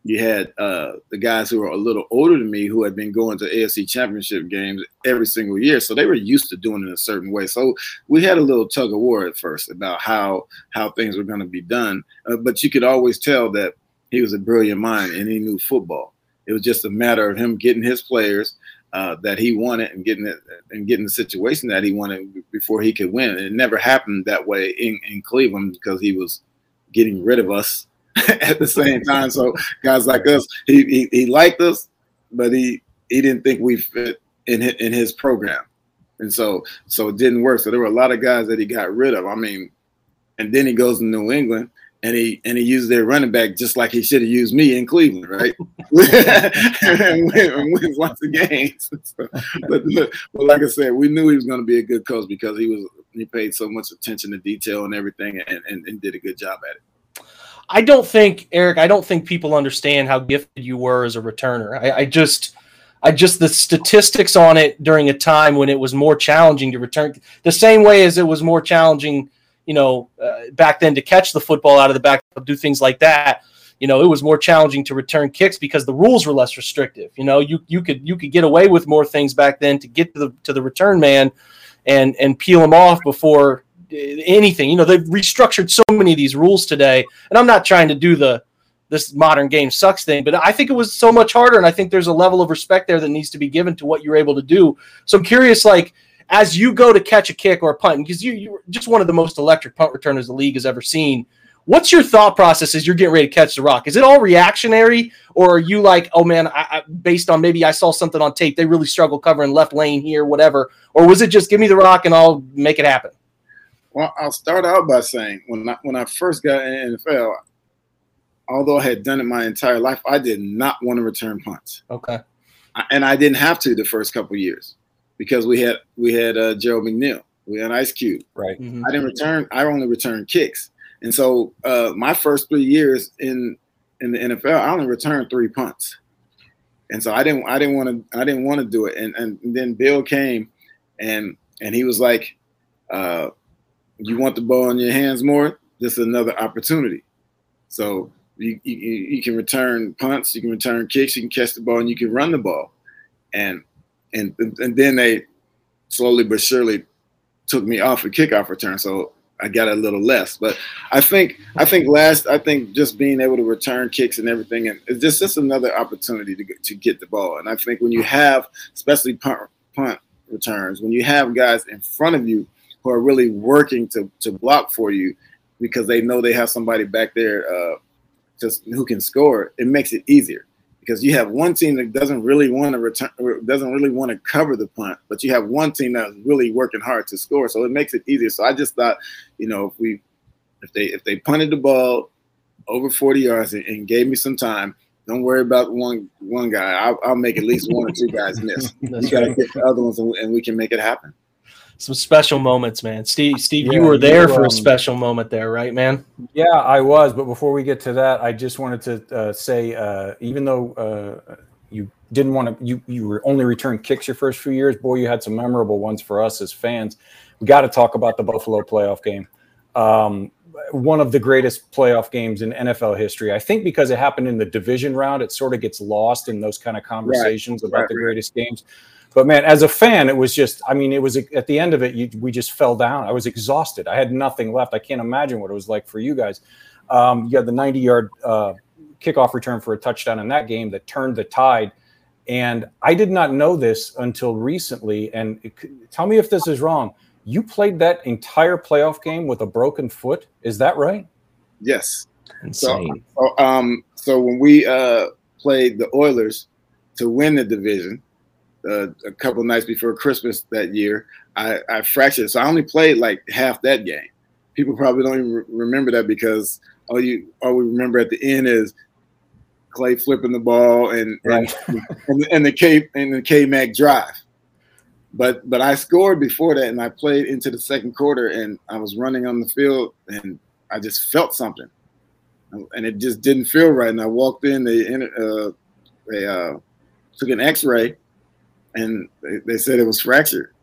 you had uh, the guys who were a little older than me who had been going to AFC championship games every single year. So they were used to doing it a certain way. So we had a little tug of war at first about how how things were going to be done. Uh, but you could always tell that he was a brilliant mind and he knew football. It was just a matter of him getting his players uh, that he wanted and getting it and getting the situation that he wanted before he could win. It never happened that way in, in Cleveland because he was getting rid of us at the same time. So guys like us, he, he, he liked us, but he he didn't think we fit in his, in his program, and so so it didn't work. So there were a lot of guys that he got rid of. I mean, and then he goes to New England. And he and he used their running back just like he should have used me in Cleveland, right? and, win, wins lots of games. so, but, but like I said, we knew he was going to be a good coach because he was he paid so much attention to detail and everything, and, and, and did a good job at it. I don't think Eric. I don't think people understand how gifted you were as a returner. I, I, just, I just the statistics on it during a time when it was more challenging to return, the same way as it was more challenging, you know, uh, back then to catch the football out of the back, do things like that. You know, it was more challenging to return kicks because the rules were less restrictive. You know, you you could you could get away with more things back then to get to the to the return man, and and peel him off before anything. You know, they've restructured so many of these rules today, and I'm not trying to do the this modern game sucks thing, but I think it was so much harder, and I think there's a level of respect there that needs to be given to what you're able to do. So I'm curious, like as you go to catch a kick or a punt, because you, you're just one of the most electric punt returners the league has ever seen. What's your thought process as you're getting ready to catch the rock? Is it all reactionary, or are you like, oh man, I, I, based on maybe I saw something on tape, they really struggle covering left lane here, whatever, or was it just give me the rock and I'll make it happen? Well, I'll start out by saying when I, when I first got in the NFL, although I had done it my entire life, I did not want to return punts. Okay. and I didn't have to the first couple years because we had we had uh, Gerald McNeil, we had Ice Cube. Right. Mm-hmm. I didn't return. I only returned kicks, and so uh, my first three years in in the NFL, I only returned three punts, and so I didn't I didn't want to I didn't want to do it, and and then Bill came, and and he was like, uh, "You want the ball in your hands more? This is another opportunity." So you, you, you can return punts, you can return kicks, you can catch the ball, and you can run the ball, and and and then they slowly but surely took me off a kickoff return. So I got a little less. But I think I think last I think just being able to return kicks and everything and it's just just another opportunity to to get the ball. And I think when you have especially punt punt returns, when you have guys in front of you who are really working to to block for you because they know they have somebody back there uh, just who can score, it makes it easier because you have one team that doesn't really want to return, doesn't really want to cover the punt, but you have one team that's really working hard to score, so it makes it easier. So I just thought, you know, if we, if they if they punted the ball over 40 yards and, and gave me some time, don't worry about one one guy. I'll, I'll make at least one or two guys miss. you got to get the other ones, and we can make it happen some special moments, man. Steve, Steve, yeah, you were there you, for um, a special moment there, right, man? Yeah, I was. But before we get to that, I just wanted to uh, say, uh, even though uh, you didn't want to, you you were only returned kicks your first few years. Boy, you had some memorable ones for us as fans. We got to talk about the Buffalo playoff game. Um, one of the greatest playoff games in NFL history. I think because it happened in the division round, it sort of gets lost in those kind of conversations right. about right, the greatest games. But man, as a fan, it was just, I mean, it was at the end of it, you, we just fell down. I was exhausted. I had nothing left. I can't imagine what it was like for you guys. Um, you had the 90 yard uh, kickoff return for a touchdown in that game that turned the tide. And I did not know this until recently. And it, tell me if this is wrong. You played that entire playoff game with a broken foot. Is that right? Yes. Insane. So, um, so when we uh, played the Oilers to win the division, uh, a couple nights before Christmas that year, I, I fractured. So I only played like half that game. People probably don't even re- remember that because all you all we remember at the end is Clay flipping the ball and right. and, and, and, the K and the K Mac drive. But but I scored before that and I played into the second quarter and I was running on the field and I just felt something and it just didn't feel right. And I walked in, they uh, they uh, took an X-ray and they, they said it was fractured.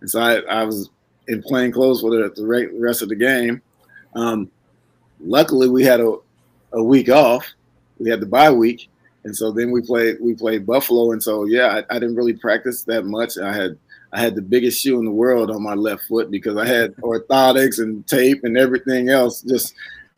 And so I, I was in plain clothes for the, the rest of the game. Um, luckily, we had a, a week off. We had the bye week, and so then we played we played Buffalo. And so yeah, I, I didn't really practice that much. I had I had the biggest shoe in the world on my left foot because I had orthotics and tape and everything else just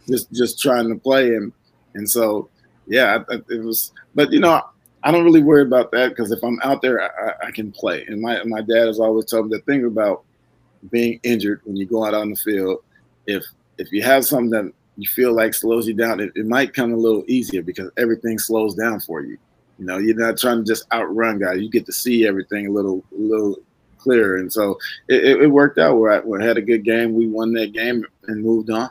just just trying to play and and so yeah, it was. But you know, I don't really worry about that because if I'm out there, I, I, can play. And my my dad has always told me the thing about being injured when you go out on the field, if if you have something that you feel like slows you down, it, it might come a little easier because everything slows down for you. You know, you're not trying to just outrun guys. You get to see everything a little a little clearer. And so it, it worked out where I, where I had a good game. We won that game and moved on.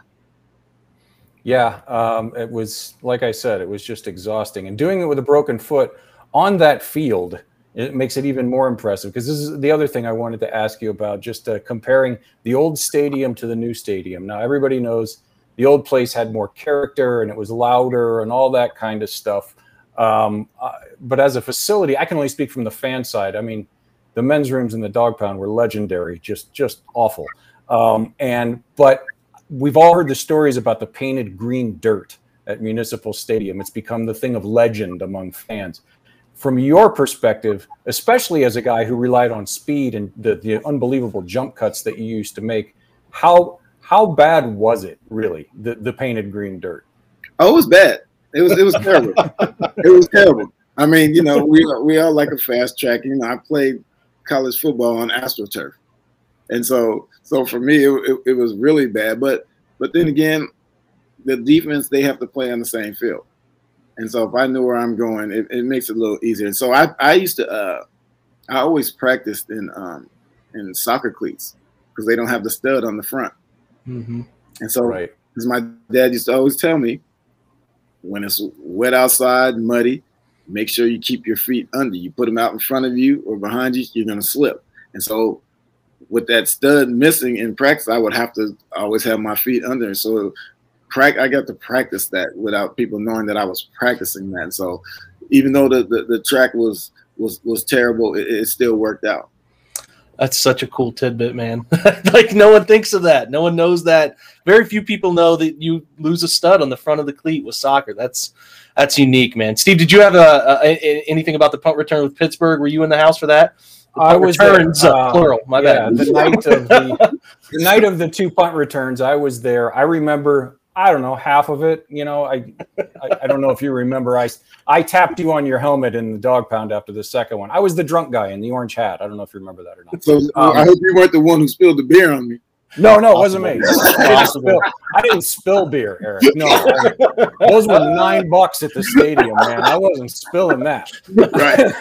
Yeah, um, it was like I said, it was just exhausting, and doing it with a broken foot on that field it makes it even more impressive because this is the other thing I wanted to ask you about just uh, comparing the old stadium to the new stadium. Now, everybody knows the old place had more character and it was louder and all that kind of stuff. Um, uh, but as a facility, I can only speak from the fan side. I mean, the men's rooms in the dog pound were legendary, just just awful. Um, and but we've all heard the stories about the painted green dirt at Municipal Stadium. It's become the thing of legend among fans. From your perspective, especially as a guy who relied on speed and the, the unbelievable jump cuts that you used to make, how how bad was it really the, the painted green dirt? Oh, it was bad. It was it was terrible. it was terrible. I mean, you know, we we all like a fast track. You know, I played college football on AstroTurf, and so so for me, it, it, it, was really bad. But but then again, the defense they have to play on the same field, and so if I knew where I'm going, it, it makes it a little easier. And so I I used to uh, I always practiced in um, in soccer cleats because they don't have the stud on the front. Mm-hmm. And so, right. as my dad used to always tell me, when it's wet outside, muddy, make sure you keep your feet under. You put them out in front of you or behind you, you're going to slip. And so, with that stud missing in practice, I would have to always have my feet under. So, I got to practice that without people knowing that I was practicing that. So, even though the, the, the track was was was terrible, it, it still worked out. That's such a cool tidbit, man. like no one thinks of that. No one knows that. Very few people know that you lose a stud on the front of the cleat with soccer. That's that's unique, man. Steve, did you have a, a anything about the punt return with Pittsburgh? Were you in the house for that? I was returns, there, uh, plural. My yeah, bad. the night of the, the night of the two punt returns, I was there. I remember I don't know half of it. You know, I, I, I don't know if you remember. I I tapped you on your helmet in the dog pound after the second one. I was the drunk guy in the orange hat. I don't know if you remember that or not. So um, I hope you weren't the one who spilled the beer on me. No, no, it wasn't me. I didn't, spill, I didn't spill beer, Eric. No, those were nine bucks at the stadium, man. I wasn't spilling that. Right.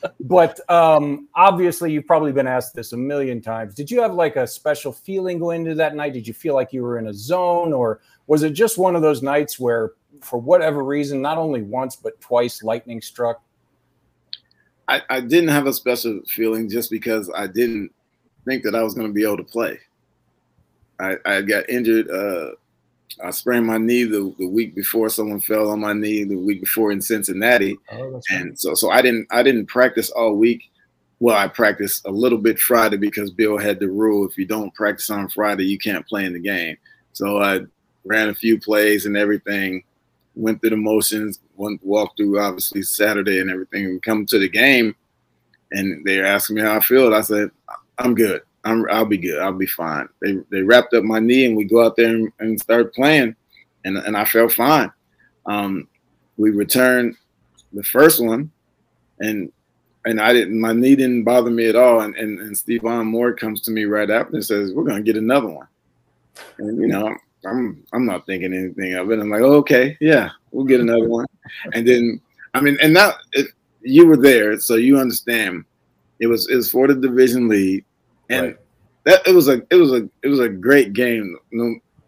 but um, obviously, you've probably been asked this a million times. Did you have like a special feeling going into that night? Did you feel like you were in a zone, or was it just one of those nights where, for whatever reason, not only once but twice, lightning struck? I, I didn't have a special feeling just because I didn't think that I was going to be able to play. I, I got injured. Uh, I sprained my knee the, the week before someone fell on my knee the week before in Cincinnati, oh, and so so I didn't I didn't practice all week. Well, I practiced a little bit Friday because Bill had the rule: if you don't practice on Friday, you can't play in the game. So I ran a few plays and everything, went through the motions, went walked through obviously Saturday and everything. We come to the game, and they're asking me how I feel. I said, I'm good. I'm, I'll be good. I'll be fine. They they wrapped up my knee and we go out there and, and start playing, and and I felt fine. Um, we returned the first one, and and I didn't. My knee didn't bother me at all. And and, and Stevon Moore comes to me right after and says, "We're gonna get another one." And you know, I'm I'm not thinking anything of it. I'm like, oh, okay, yeah, we'll get another one. And then I mean, and now you were there, so you understand. It was it was for the division lead, and right. that it was a it was a it was a great game,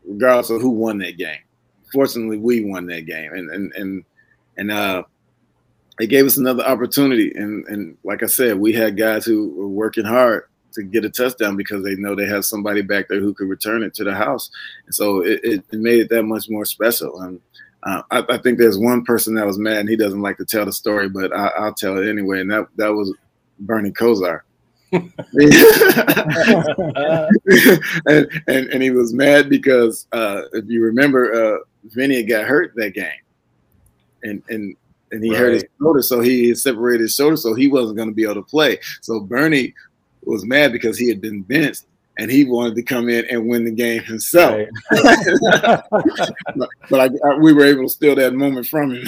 regardless of who won that game. Fortunately, we won that game, and and and and uh, it gave us another opportunity. And and like I said, we had guys who were working hard to get a touchdown because they know they have somebody back there who could return it to the house. And so it, it, made it that much more special. And uh, I, I, think there's one person that was mad and he doesn't like to tell the story, but I, will tell it anyway. And that, that was Bernie Kosar. and, and, and he was mad because uh, if you remember, uh, Vinny got hurt that game, and and and he right. hurt his shoulder, so he separated his shoulder, so he wasn't going to be able to play. So Bernie was mad because he had been benched and he wanted to come in and win the game himself. Right. but I, I, we were able to steal that moment from him.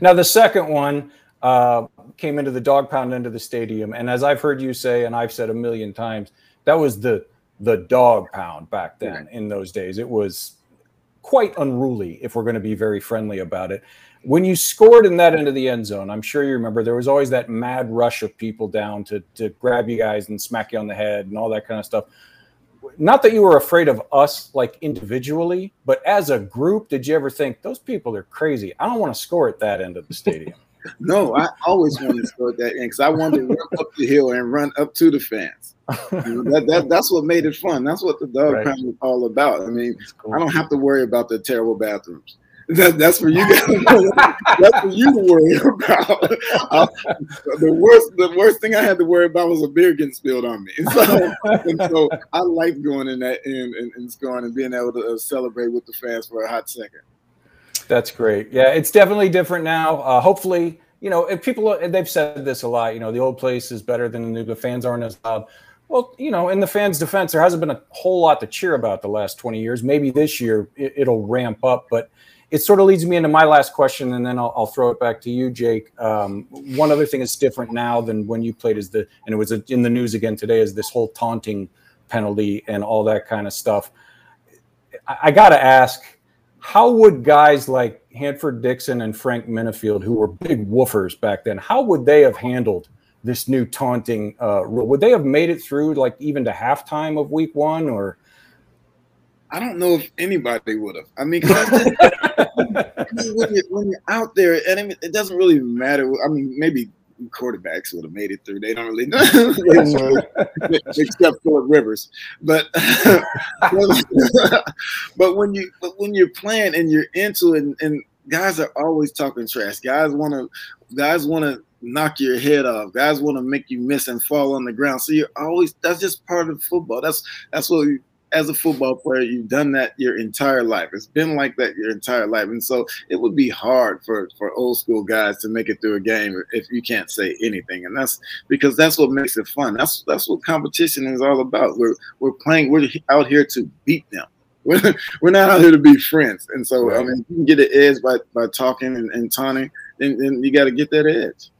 now the second one uh, came into the dog pound end of the stadium, and as I've heard you say, and I've said a million times, that was the the dog pound back then. In those days, it was quite unruly, if we're going to be very friendly about it when you scored in that end of the end zone, I'm sure you remember there was always that mad rush of people down to to grab you guys and smack you on the head and all that kind of stuff. Not that you were afraid of us like individually, but as a group, did you ever think those people are crazy? I don't want to score at that end of the stadium. no, I always wanted to at that end because I wanted to run up the hill and run up to the fans. You know, that, that, that's what made it fun. That's what the dog right. pound was all about. I mean, cool. I don't have to worry about the terrible bathrooms. That, that's for you guys. that's for you to worry about. Uh, the worst, the worst thing I had to worry about was a beer getting spilled on me. So, and so I like going in that end and, and scoring and being able to uh, celebrate with the fans for a hot second. That's great. Yeah, it's definitely different now. Uh, hopefully, you know, if people they've said this a lot. You know, the old place is better than the new. The fans aren't as loud. Well, you know, in the fans' defense, there hasn't been a whole lot to cheer about the last 20 years. Maybe this year it, will ramp up, but it sort of leads me into my last question, and then I'll, I'll throw it back to you, Jake. Um, one other thing that's different now than when you played is the, and it was in the news again today, is this whole taunting penalty and all that kind of stuff. I, I got to ask, how would guys like Hanford Dixon and Frank Minnifield, who were big woofers back then, how would they have handled this new taunting uh, rule? Would they have made it through like even to halftime of week one, or I don't know if anybody would have. I mean, because when, you're, when, you're, out there, and it doesn't really matter. I mean, maybe quarterbacks would have made it through. They don't really know, except for Rivers. But but when you but when you're playing and you're into it, and, and guys are always talking trash. Guys want to guys want to knock your head off. Guys want to make you miss and fall on the ground. So you're always that's just part of football. That's that's what as a football player, you've done that your entire life. It's been like that your entire life. And so it would be hard for, for old school guys to make it through a game if you can't say anything. And that's because that's what makes it fun. That's that's what competition is all about. We're we're playing, we're out here to beat them. We're, we're not out here to be friends. And so right. I mean you can get an edge by, by talking and, and taunting, then, then you gotta get that edge.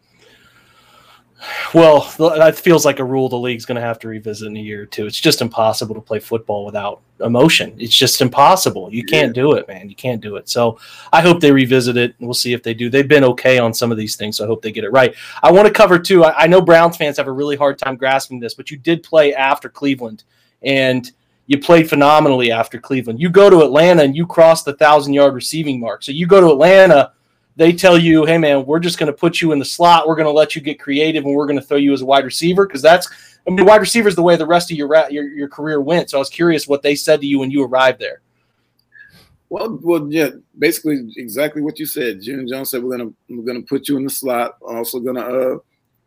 Well, that feels like a rule the league's going to have to revisit in a year or two. It's just impossible to play football without emotion. It's just impossible. You can't do it, man. You can't do it. So I hope they revisit it. We'll see if they do. They've been okay on some of these things, so I hope they get it right. I want to cover too. I, I know Browns fans have a really hard time grasping this, but you did play after Cleveland, and you played phenomenally after Cleveland. You go to Atlanta and you cross the thousand yard receiving mark. So you go to Atlanta they tell you, hey man, we're just going to put you in the slot. We're going to let you get creative, and we're going to throw you as a wide receiver because that's I mean, wide receiver is the way the rest of your, your your career went. So I was curious what they said to you when you arrived there. Well, well, yeah, basically exactly what you said. June Jones said we're gonna we're gonna put you in the slot. Also gonna uh,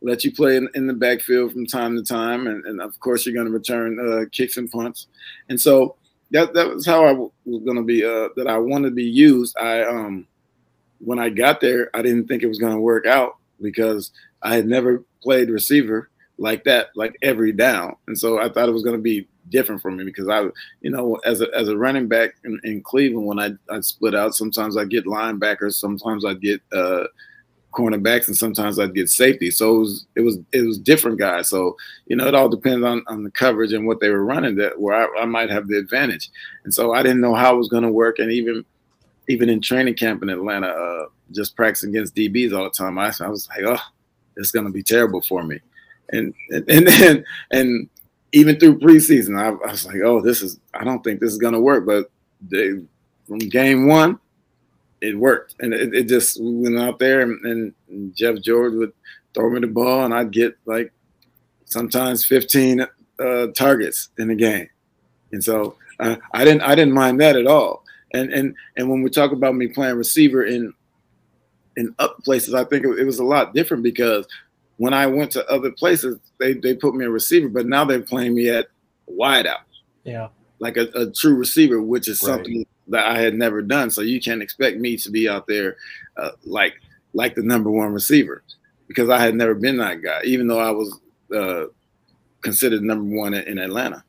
let you play in, in, the backfield from time to time, and, and of course you're gonna return uh, kicks and punts. And so that that was how I was gonna be uh, that I wanted to be used. I um when I got there, I didn't think it was going to work out because I had never played receiver like that, like every down, and so I thought it was going to be different for me because I, you know, as a as a running back in, in Cleveland, when I I split out, sometimes I get linebackers, sometimes I get uh, cornerbacks, and sometimes I'd get safety. So it was it was it was different guys. So you know, it all depends on on the coverage and what they were running that where I, I might have the advantage. And so I didn't know how it was going to work, and even even in training camp in Atlanta, uh, just practicing against DBs all the time, I, I was like, oh, it's going to be terrible for me. And and and and, and even through preseason, I, I, was like, oh, this is I don't think this is going to work. But they, from game one, it worked, and it, it just we went out there, and, and, Jeff George would throw me the ball, and I'd get like sometimes 15 uh, targets in the game, and so uh, I didn't I didn't mind that at all. And and and when we talk about me playing receiver in in other places, I think it, it was a lot different because when I went to other places, they they put me a receiver, but now they're playing me at wideout. Yeah, like a, a true receiver, which is right. something that I had never done. So you can't expect me to be out there uh, like like the number one receiver because I had never been that guy, even though I was uh, considered number one in, in Atlanta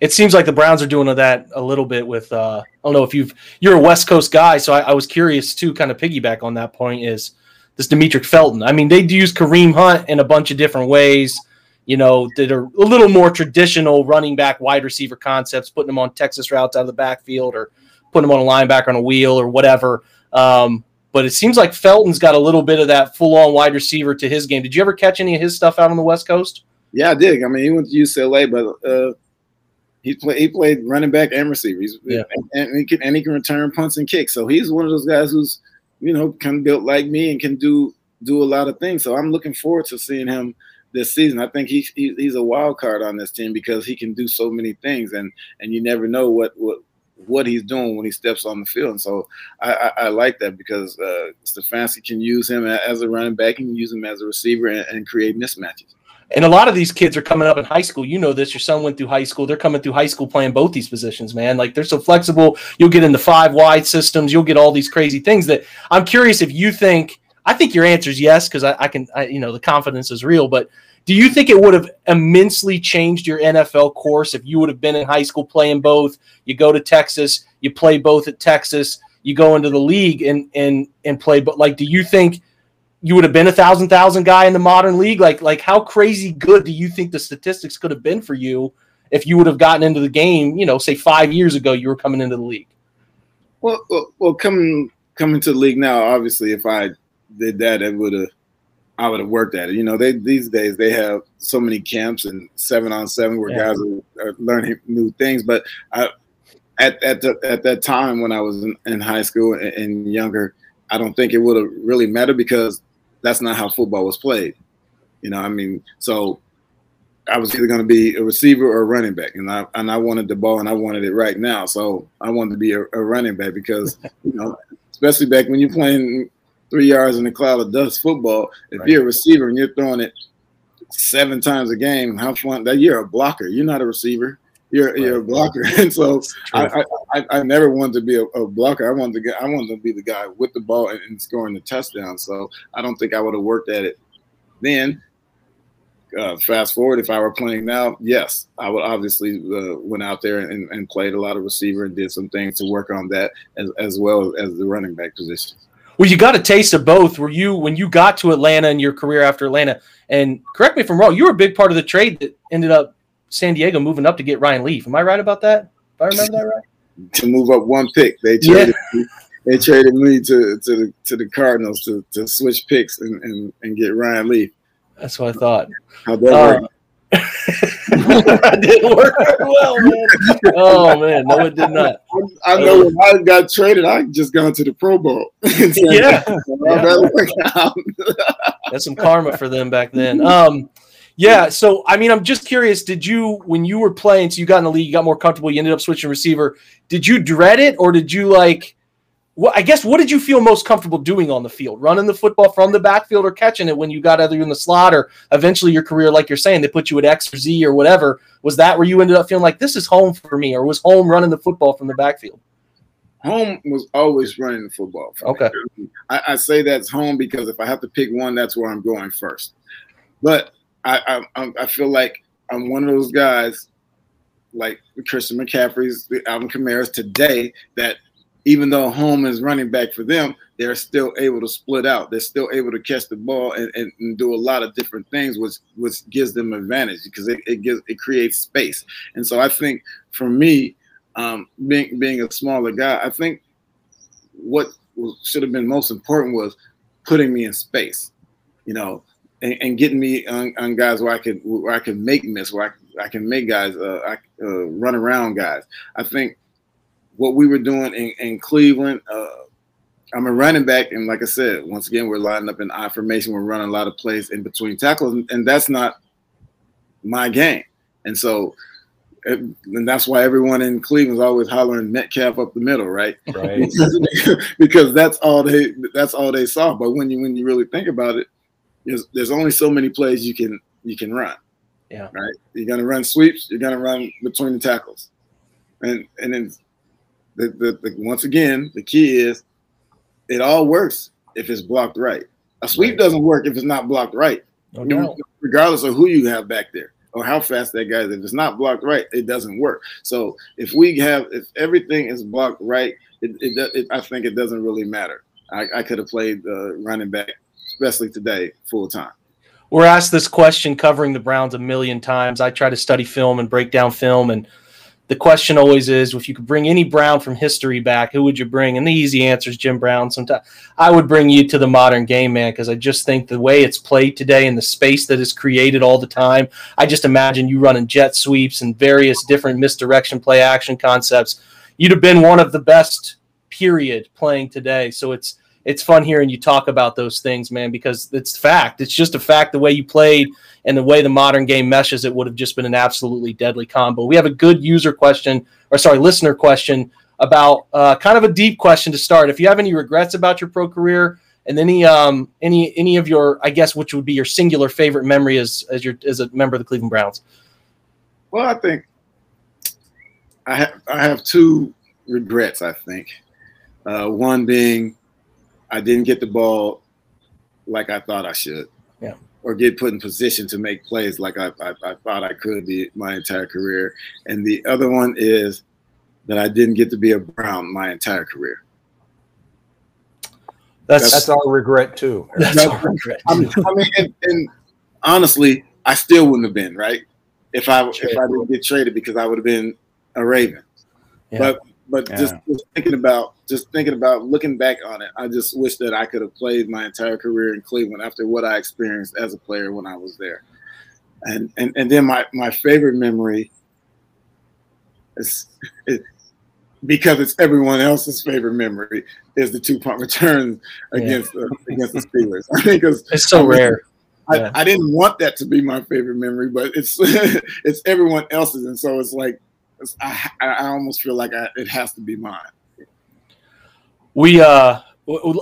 it seems like the Browns are doing that a little bit with. Uh, I don't know if you've you're a West Coast guy, so I, I was curious to kind of piggyback on that point. Is this Demetric Felton? I mean, they use Kareem Hunt in a bunch of different ways. You know, that are a little more traditional running back, wide receiver concepts, putting them on Texas routes out of the backfield, or putting them on a linebacker on a wheel, or whatever. Um, but it seems like Felton's got a little bit of that full-on wide receiver to his game. Did you ever catch any of his stuff out on the West Coast? Yeah, I did. I mean, he went to UCLA, but uh, he played he played running back and receiver. He's, yeah. and, he can and he can return punts and kicks. So he's one of those guys who's you know kind of built like me and can do do a lot of things. So I'm looking forward to seeing him this season. I think he's he, he's a wild card on this team because he can do so many things and and you never know what what what he's doing when he steps on the field. And so I, I, I like that because uh, Stefanski can use him as a running back and use him as a receiver and, and create mismatches. And a lot of these kids are coming up in high school. You know this. Your son went through high school. They're coming through high school playing both these positions, man. Like they're so flexible. You'll get into five wide systems. You'll get all these crazy things that I'm curious if you think. I think your answer is yes because I, I, can. I, you know, the confidence is real. But do you think it would have immensely changed your NFL course if you would have been in high school playing both? You go to Texas, you play both at Texas, you go into the league and and and play. But like, do you think? You would have been a thousand thousand guy in the modern league. Like like how crazy good do you think the statistics could have been for you if you would have gotten into the game? You know, say five years ago, you were coming into the league. Well, well, well coming coming to the league now, obviously, if I did that, it would have. I would have worked at it. You know, they these days they have so many camps and seven on seven where yeah. guys are, are, learning new things. But I, at at the, at that time when I was in, in high school and, and younger, I don't think it would have really mattered because that's not how football was played. You know, I mean, so I was either going to be a receiver or a running back, and I and I wanted the ball and I wanted it right now. So I wanted to be a, a running back because you know, especially back when you're playing three yards in a cloud of dust football, if right. you're a receiver and you're throwing it seven times a game, how fun that you're a blocker. You're not a receiver. You're you're a blocker, and so I, I, I never wanted to be a, a, blocker. I wanted to get I wanted to be the guy with the ball and, and scoring the touchdown. So I don't think I would have worked at it then uh, fast forward, if I were playing now, yes, I would obviously uh, went out there and, and, played a lot of receiver and did some things to work on that as, as well as the running back position. Well, you got a taste of both. Were you when you got to Atlanta in your career after Atlanta? And correct me if I'm wrong, you were a big part of the trade that ended up San Diego moving up to get Ryan Leaf. Am I right about that? If I remember that right. to move up one pick, they traded. Yeah. Me, they traded me to, to the to the Cardinals to, to switch picks and, and, and get Ryan Leaf. That's what I thought. How'd that uh, work? that didn't work very well, man. Oh man, no, it did not. I, I know when I got traded, I just gone to the Pro Bowl. yeah, yeah. that's some karma for them back then. Um, yeah. So I mean, I'm just curious. Did you, when you were playing, so you got in the league, you got more comfortable, you ended up switching receiver. Did you dread it, or did you like? well, I guess what did you feel most comfortable doing on the field? Running the football from the backfield or catching it when you got either in the slot or eventually your career, like you're saying, they put you at X or Z or whatever. Was that where you ended up feeling like this is home for me, or was home running the football from the backfield? Home was always running the football. okay. I, I, say that's home because if I have to pick one, that's where I'm going first. But I, I, I feel like I'm one of those guys, like Christian McCaffrey's, Alvin Kamara's today, that even though home is running back for them, they're still able to split out. They're still able to catch the ball and, and, and do a lot of different things, which which gives them advantage because it, it gives it creates space. And so I think for me, um, being being a smaller guy, I think what should have been most important was putting me in space, you know, and, and getting me on, on, guys where I could where I could make miss, where I, I can make guys uh, I, uh, run around guys. I think what we were doing in, in Cleveland. Uh, I'm a running back, and like I said, once again, we're lining up in I formation. We're running a lot of plays in between tackles, and, and that's not my game. And so, it, and that's why everyone in Cleveland is always hollering Metcalf up the middle, right? Right. because that's all they that's all they saw. But when you when you really think about it, there's, there's only so many plays you can you can run. Yeah. Right. You're gonna run sweeps. You're gonna run between the tackles, and and then the, the, the, once again, the key is it all works if it's blocked right. A sweep right. doesn't work if it's not blocked right. No regardless of who you have back there or how fast that guy is. If it's not blocked right, it doesn't work. So if we have, if everything is blocked right, it, it, it I think it doesn't really matter. I, I could have played uh, running back, especially today, full time. We're asked this question covering the Browns a million times. I try to study film and break down film and – the question always is if you could bring any Brown from history back, who would you bring? And the easy answer is Jim Brown. Sometimes I would bring you to the modern game, man, because I just think the way it's played today and the space that is created all the time, I just imagine you running jet sweeps and various different misdirection play action concepts. You'd have been one of the best, period, playing today. So it's it's fun hearing you talk about those things, man, because it's fact. It's just a fact the way you played and the way the modern game meshes, it would have just been an absolutely deadly combo. We have a good user question, or sorry, listener question about uh, kind of a deep question to start. If you have any regrets about your pro career and any um, any any of your, I guess, which would be your singular favorite memory as as your as a member of the Cleveland Browns. Well, I think I have I have two regrets. I think uh, one being I didn't get the ball like I thought I should. Yeah. Or get put in position to make plays like I, I, I thought I could be my entire career. And the other one is that I didn't get to be a Brown my entire career. That's that's, our regret too. That's, that's our regret. I mean, I mean and, and, honestly, I still wouldn't have been right if I if I didn't get traded because I would have been a Raven. Yeah. But but yeah. just, just, thinking about just thinking about looking back on it, I just wish that I could have played my entire career in Cleveland after what I experienced as a player when I was there. And and and then my my favorite memory is it, because it's everyone else's favorite memory is the two punt returns against yeah. uh, against the Steelers. I think it's so I mean, rare. I, yeah. I, didn't want that to be my favorite memory, but it's it's everyone else's, and so it's like it's, I, I almost feel like I, it has to be mine. We uh,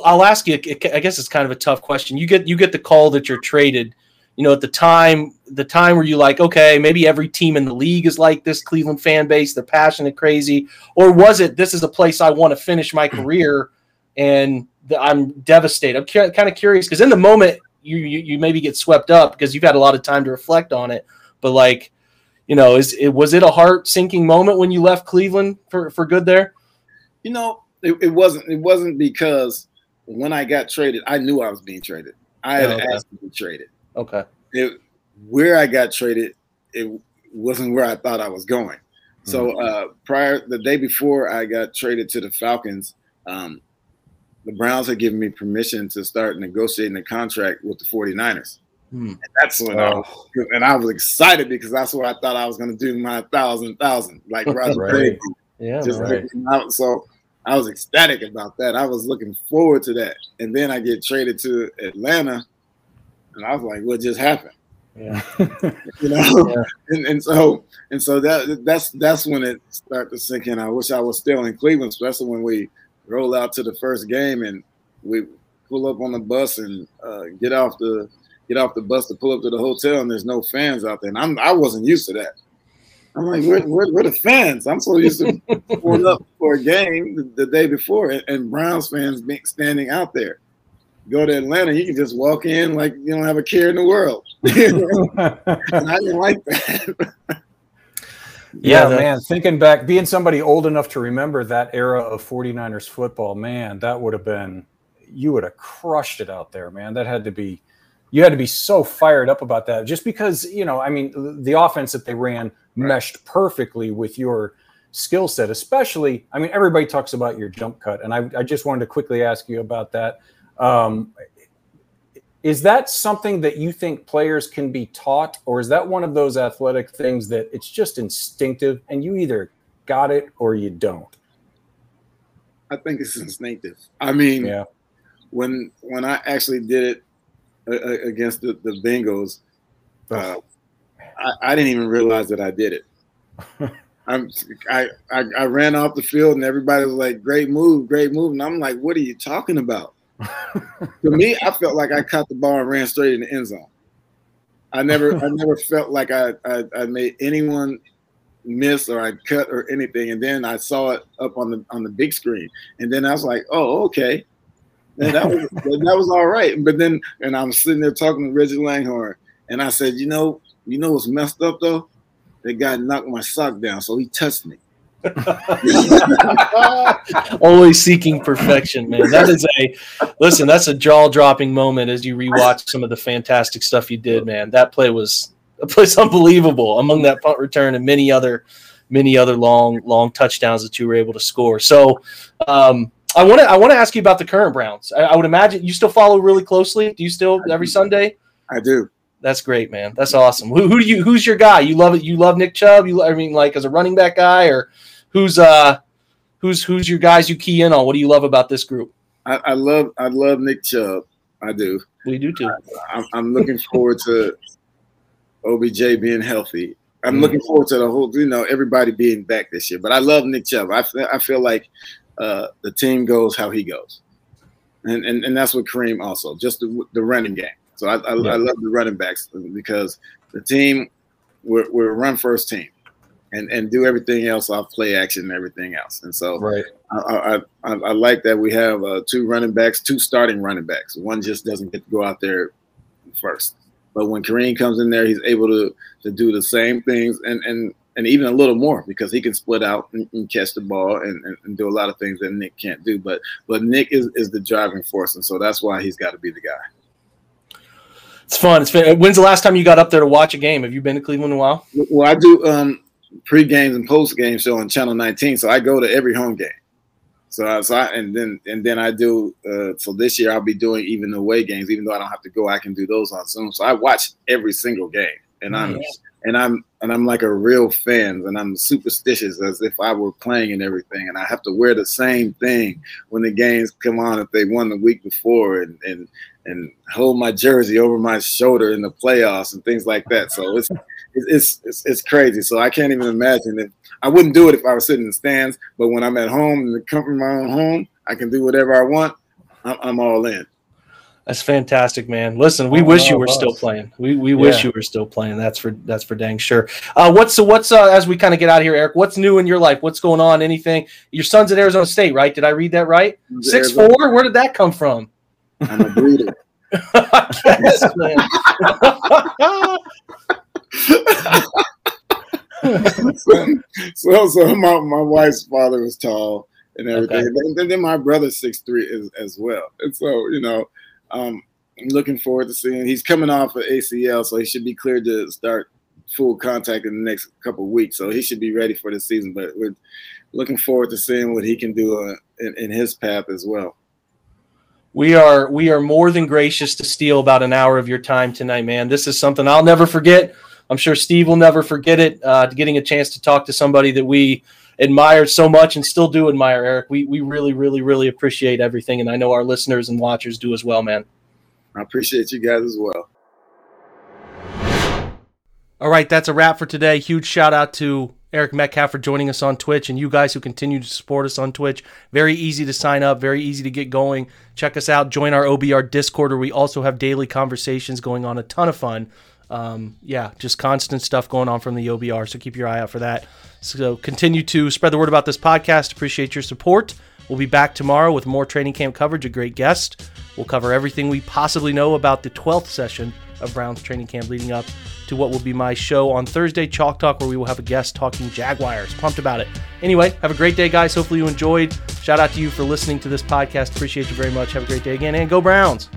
I'll ask you. I guess it's kind of a tough question. You get you get the call that you're traded you know, at the time, the time where you like, okay, maybe every team in the league is like this Cleveland fan base, they're passionate, crazy, or was it this is a place I want to finish my career and I'm devastated? I'm cu- kind of curious because in the moment you, you you maybe get swept up because you've had a lot of time to reflect on it, but like, you know, is it was it a heart sinking moment when you left Cleveland for for good there? You know, it, it wasn't. It wasn't because when I got traded, I knew I was being traded. I had oh, okay. asked to be traded. Okay. It, where I got traded, it wasn't where I thought I was going. So mm-hmm. uh, prior, the day before I got traded to the Falcons, um, the Browns had given me permission to start negotiating a contract with the 49ers. Hmm. And that's when oh. I and I was excited because that's what I thought I was going to do my thousand thousand like Roger right. Yeah, just right. out. So I was ecstatic about that. I was looking forward to that. And then I get traded to Atlanta, and I was like, what just happened? Yeah. you know, yeah. And, and so and so that that's that's when it started to sink in. I wish I was still in Cleveland, especially when we roll out to the first game and we pull up on the bus and uh, get off the get off the bus to pull up to the hotel and there's no fans out there. And I'm I wasn't used to that. I'm like, where, where, where the fans? I'm so used to pulling up for a game the, the day before and, and Browns fans being standing out there go to Atlanta, you can just walk in like you don't have a care in the world. and I didn't like that. yeah, yeah man. Thinking back, being somebody old enough to remember that era of 49ers football, man, that would have been, you would have crushed it out there, man. That had to be, you had to be so fired up about that just because, you know, I mean, the offense that they ran right. meshed perfectly with your skill set, especially, I mean, everybody talks about your jump cut. And I, I just wanted to quickly ask you about that um, is that something that you think players can be taught, or is that one of those athletic things that it's just instinctive and you either got it or you don't? I think it's instinctive. I mean, yeah. when when I actually did it against the, the Bengals, uh, I, I, didn't even realize that I did it. I'm, I, I I ran off the field and everybody was like, "Great move, great move," and I'm like, "What are you talking about?" to me, I felt like I caught the ball and ran straight in the end zone. I never, I never felt like I, I, I, made anyone miss or I cut or anything. And then I saw it up on the on the big screen, and then I was like, oh, okay, and that was that was all right. But then, and I'm sitting there talking to Reggie Langhorne, and I said, you know, you know what's messed up though? That guy knocked my sock down, so he touched me. Always seeking perfection, man. That is a listen. That's a jaw dropping moment as you rewatch some of the fantastic stuff you did, man. That play was a place unbelievable. Among that punt return and many other, many other long, long touchdowns that you were able to score. So, um, I want to I want to ask you about the current Browns. I, I would imagine you still follow really closely. Do you still every Sunday? I do. That's great, man. That's awesome. Who, who do you? Who's your guy? You love it. You love Nick Chubb. You, I mean, like as a running back guy, or who's uh, who's who's your guys you key in on? What do you love about this group? I, I love I love Nick Chubb. I do. We do too. I, am looking forward to OBJ being healthy. I'm mm looking forward to the whole, you know, everybody being back this year. But I love Nick Chubb. I feel, I feel like uh, the team goes how he goes, and and, and that's what Kareem also just the, the running game. So I, I, yeah. I, love the running backs because the team we're, we're a run first team, and and do everything else off play action and everything else. And so right. I, I, I like that we have uh, two running backs, two starting running backs. One just doesn't get to go out there first, but when Kareem comes in there, he's able to to do the same things and and and even a little more because he can split out and, and catch the ball and, and, and, do a lot of things that Nick can't do. But but Nick is, is the driving force, and so that's why he's got to be the guy. It's fun. It's fun. When's the last time you got up there to watch a game? Have you been to Cleveland in a while? Well, I do um, pre games and post game show on Channel 19, so I go to every home game. So, so I, and then and then I do. Uh, so this year I'll be doing even away games, even though I don't have to go. I can do those on Zoom. So I watch every single game, and I'm and I'm and I'm like a real fan, and I'm superstitious as if I were playing and everything, and I have to wear the same thing when the games come on if they won the week before, and and and hold my jersey over my shoulder in the playoffs and things like that. So it's it's it's, it's crazy. So I can't even imagine it. I wouldn't do it if I was sitting in the stands, but when I'm at home in the comfort of my own home, I can do whatever I want. I'm, I'm all in. That's fantastic, man. Listen, we oh, wish you were still playing. We, we yeah. wish you were still playing. That's for that's for dang sure. Uh, what's so what's uh, as we kind of get out of here, Eric? What's new in your life? What's going on? Anything? Your son's at Arizona State, right? Did I read that right? Six four. Where did that come from? I'm a breeder. guess, so, so my, my wife's father was tall and everything. Okay. And then my brother's six three as, as well. And so, you know, um, I'm looking forward to seeing. He's coming off of ACL, so he should be cleared to start full contact in the next couple weeks. So he should be ready for the season. But we're looking forward to seeing what he can do uh, in, in his path as well. We are we are more than gracious to steal about an hour of your time tonight, man. This is something I'll never forget. I'm sure Steve will never forget it. Uh, getting a chance to talk to somebody that we admired so much and still do admire, Eric. We we really, really, really appreciate everything, and I know our listeners and watchers do as well, man. I appreciate you guys as well. All right, that's a wrap for today. Huge shout out to Eric Metcalf for joining us on Twitch and you guys who continue to support us on Twitch. Very easy to sign up, very easy to get going. Check us out, join our OBR Discord where we also have daily conversations going on, a ton of fun. Um, yeah, just constant stuff going on from the OBR, so keep your eye out for that. So continue to spread the word about this podcast. Appreciate your support. We'll be back tomorrow with more training camp coverage, a great guest. We'll cover everything we possibly know about the 12th session of Browns training camp leading up to what will be my show on Thursday, Chalk Talk, where we will have a guest talking Jaguars. Pumped about it. Anyway, have a great day, guys. Hopefully you enjoyed. Shout out to you for listening to this podcast. Appreciate you very much. Have a great day again, and go Browns.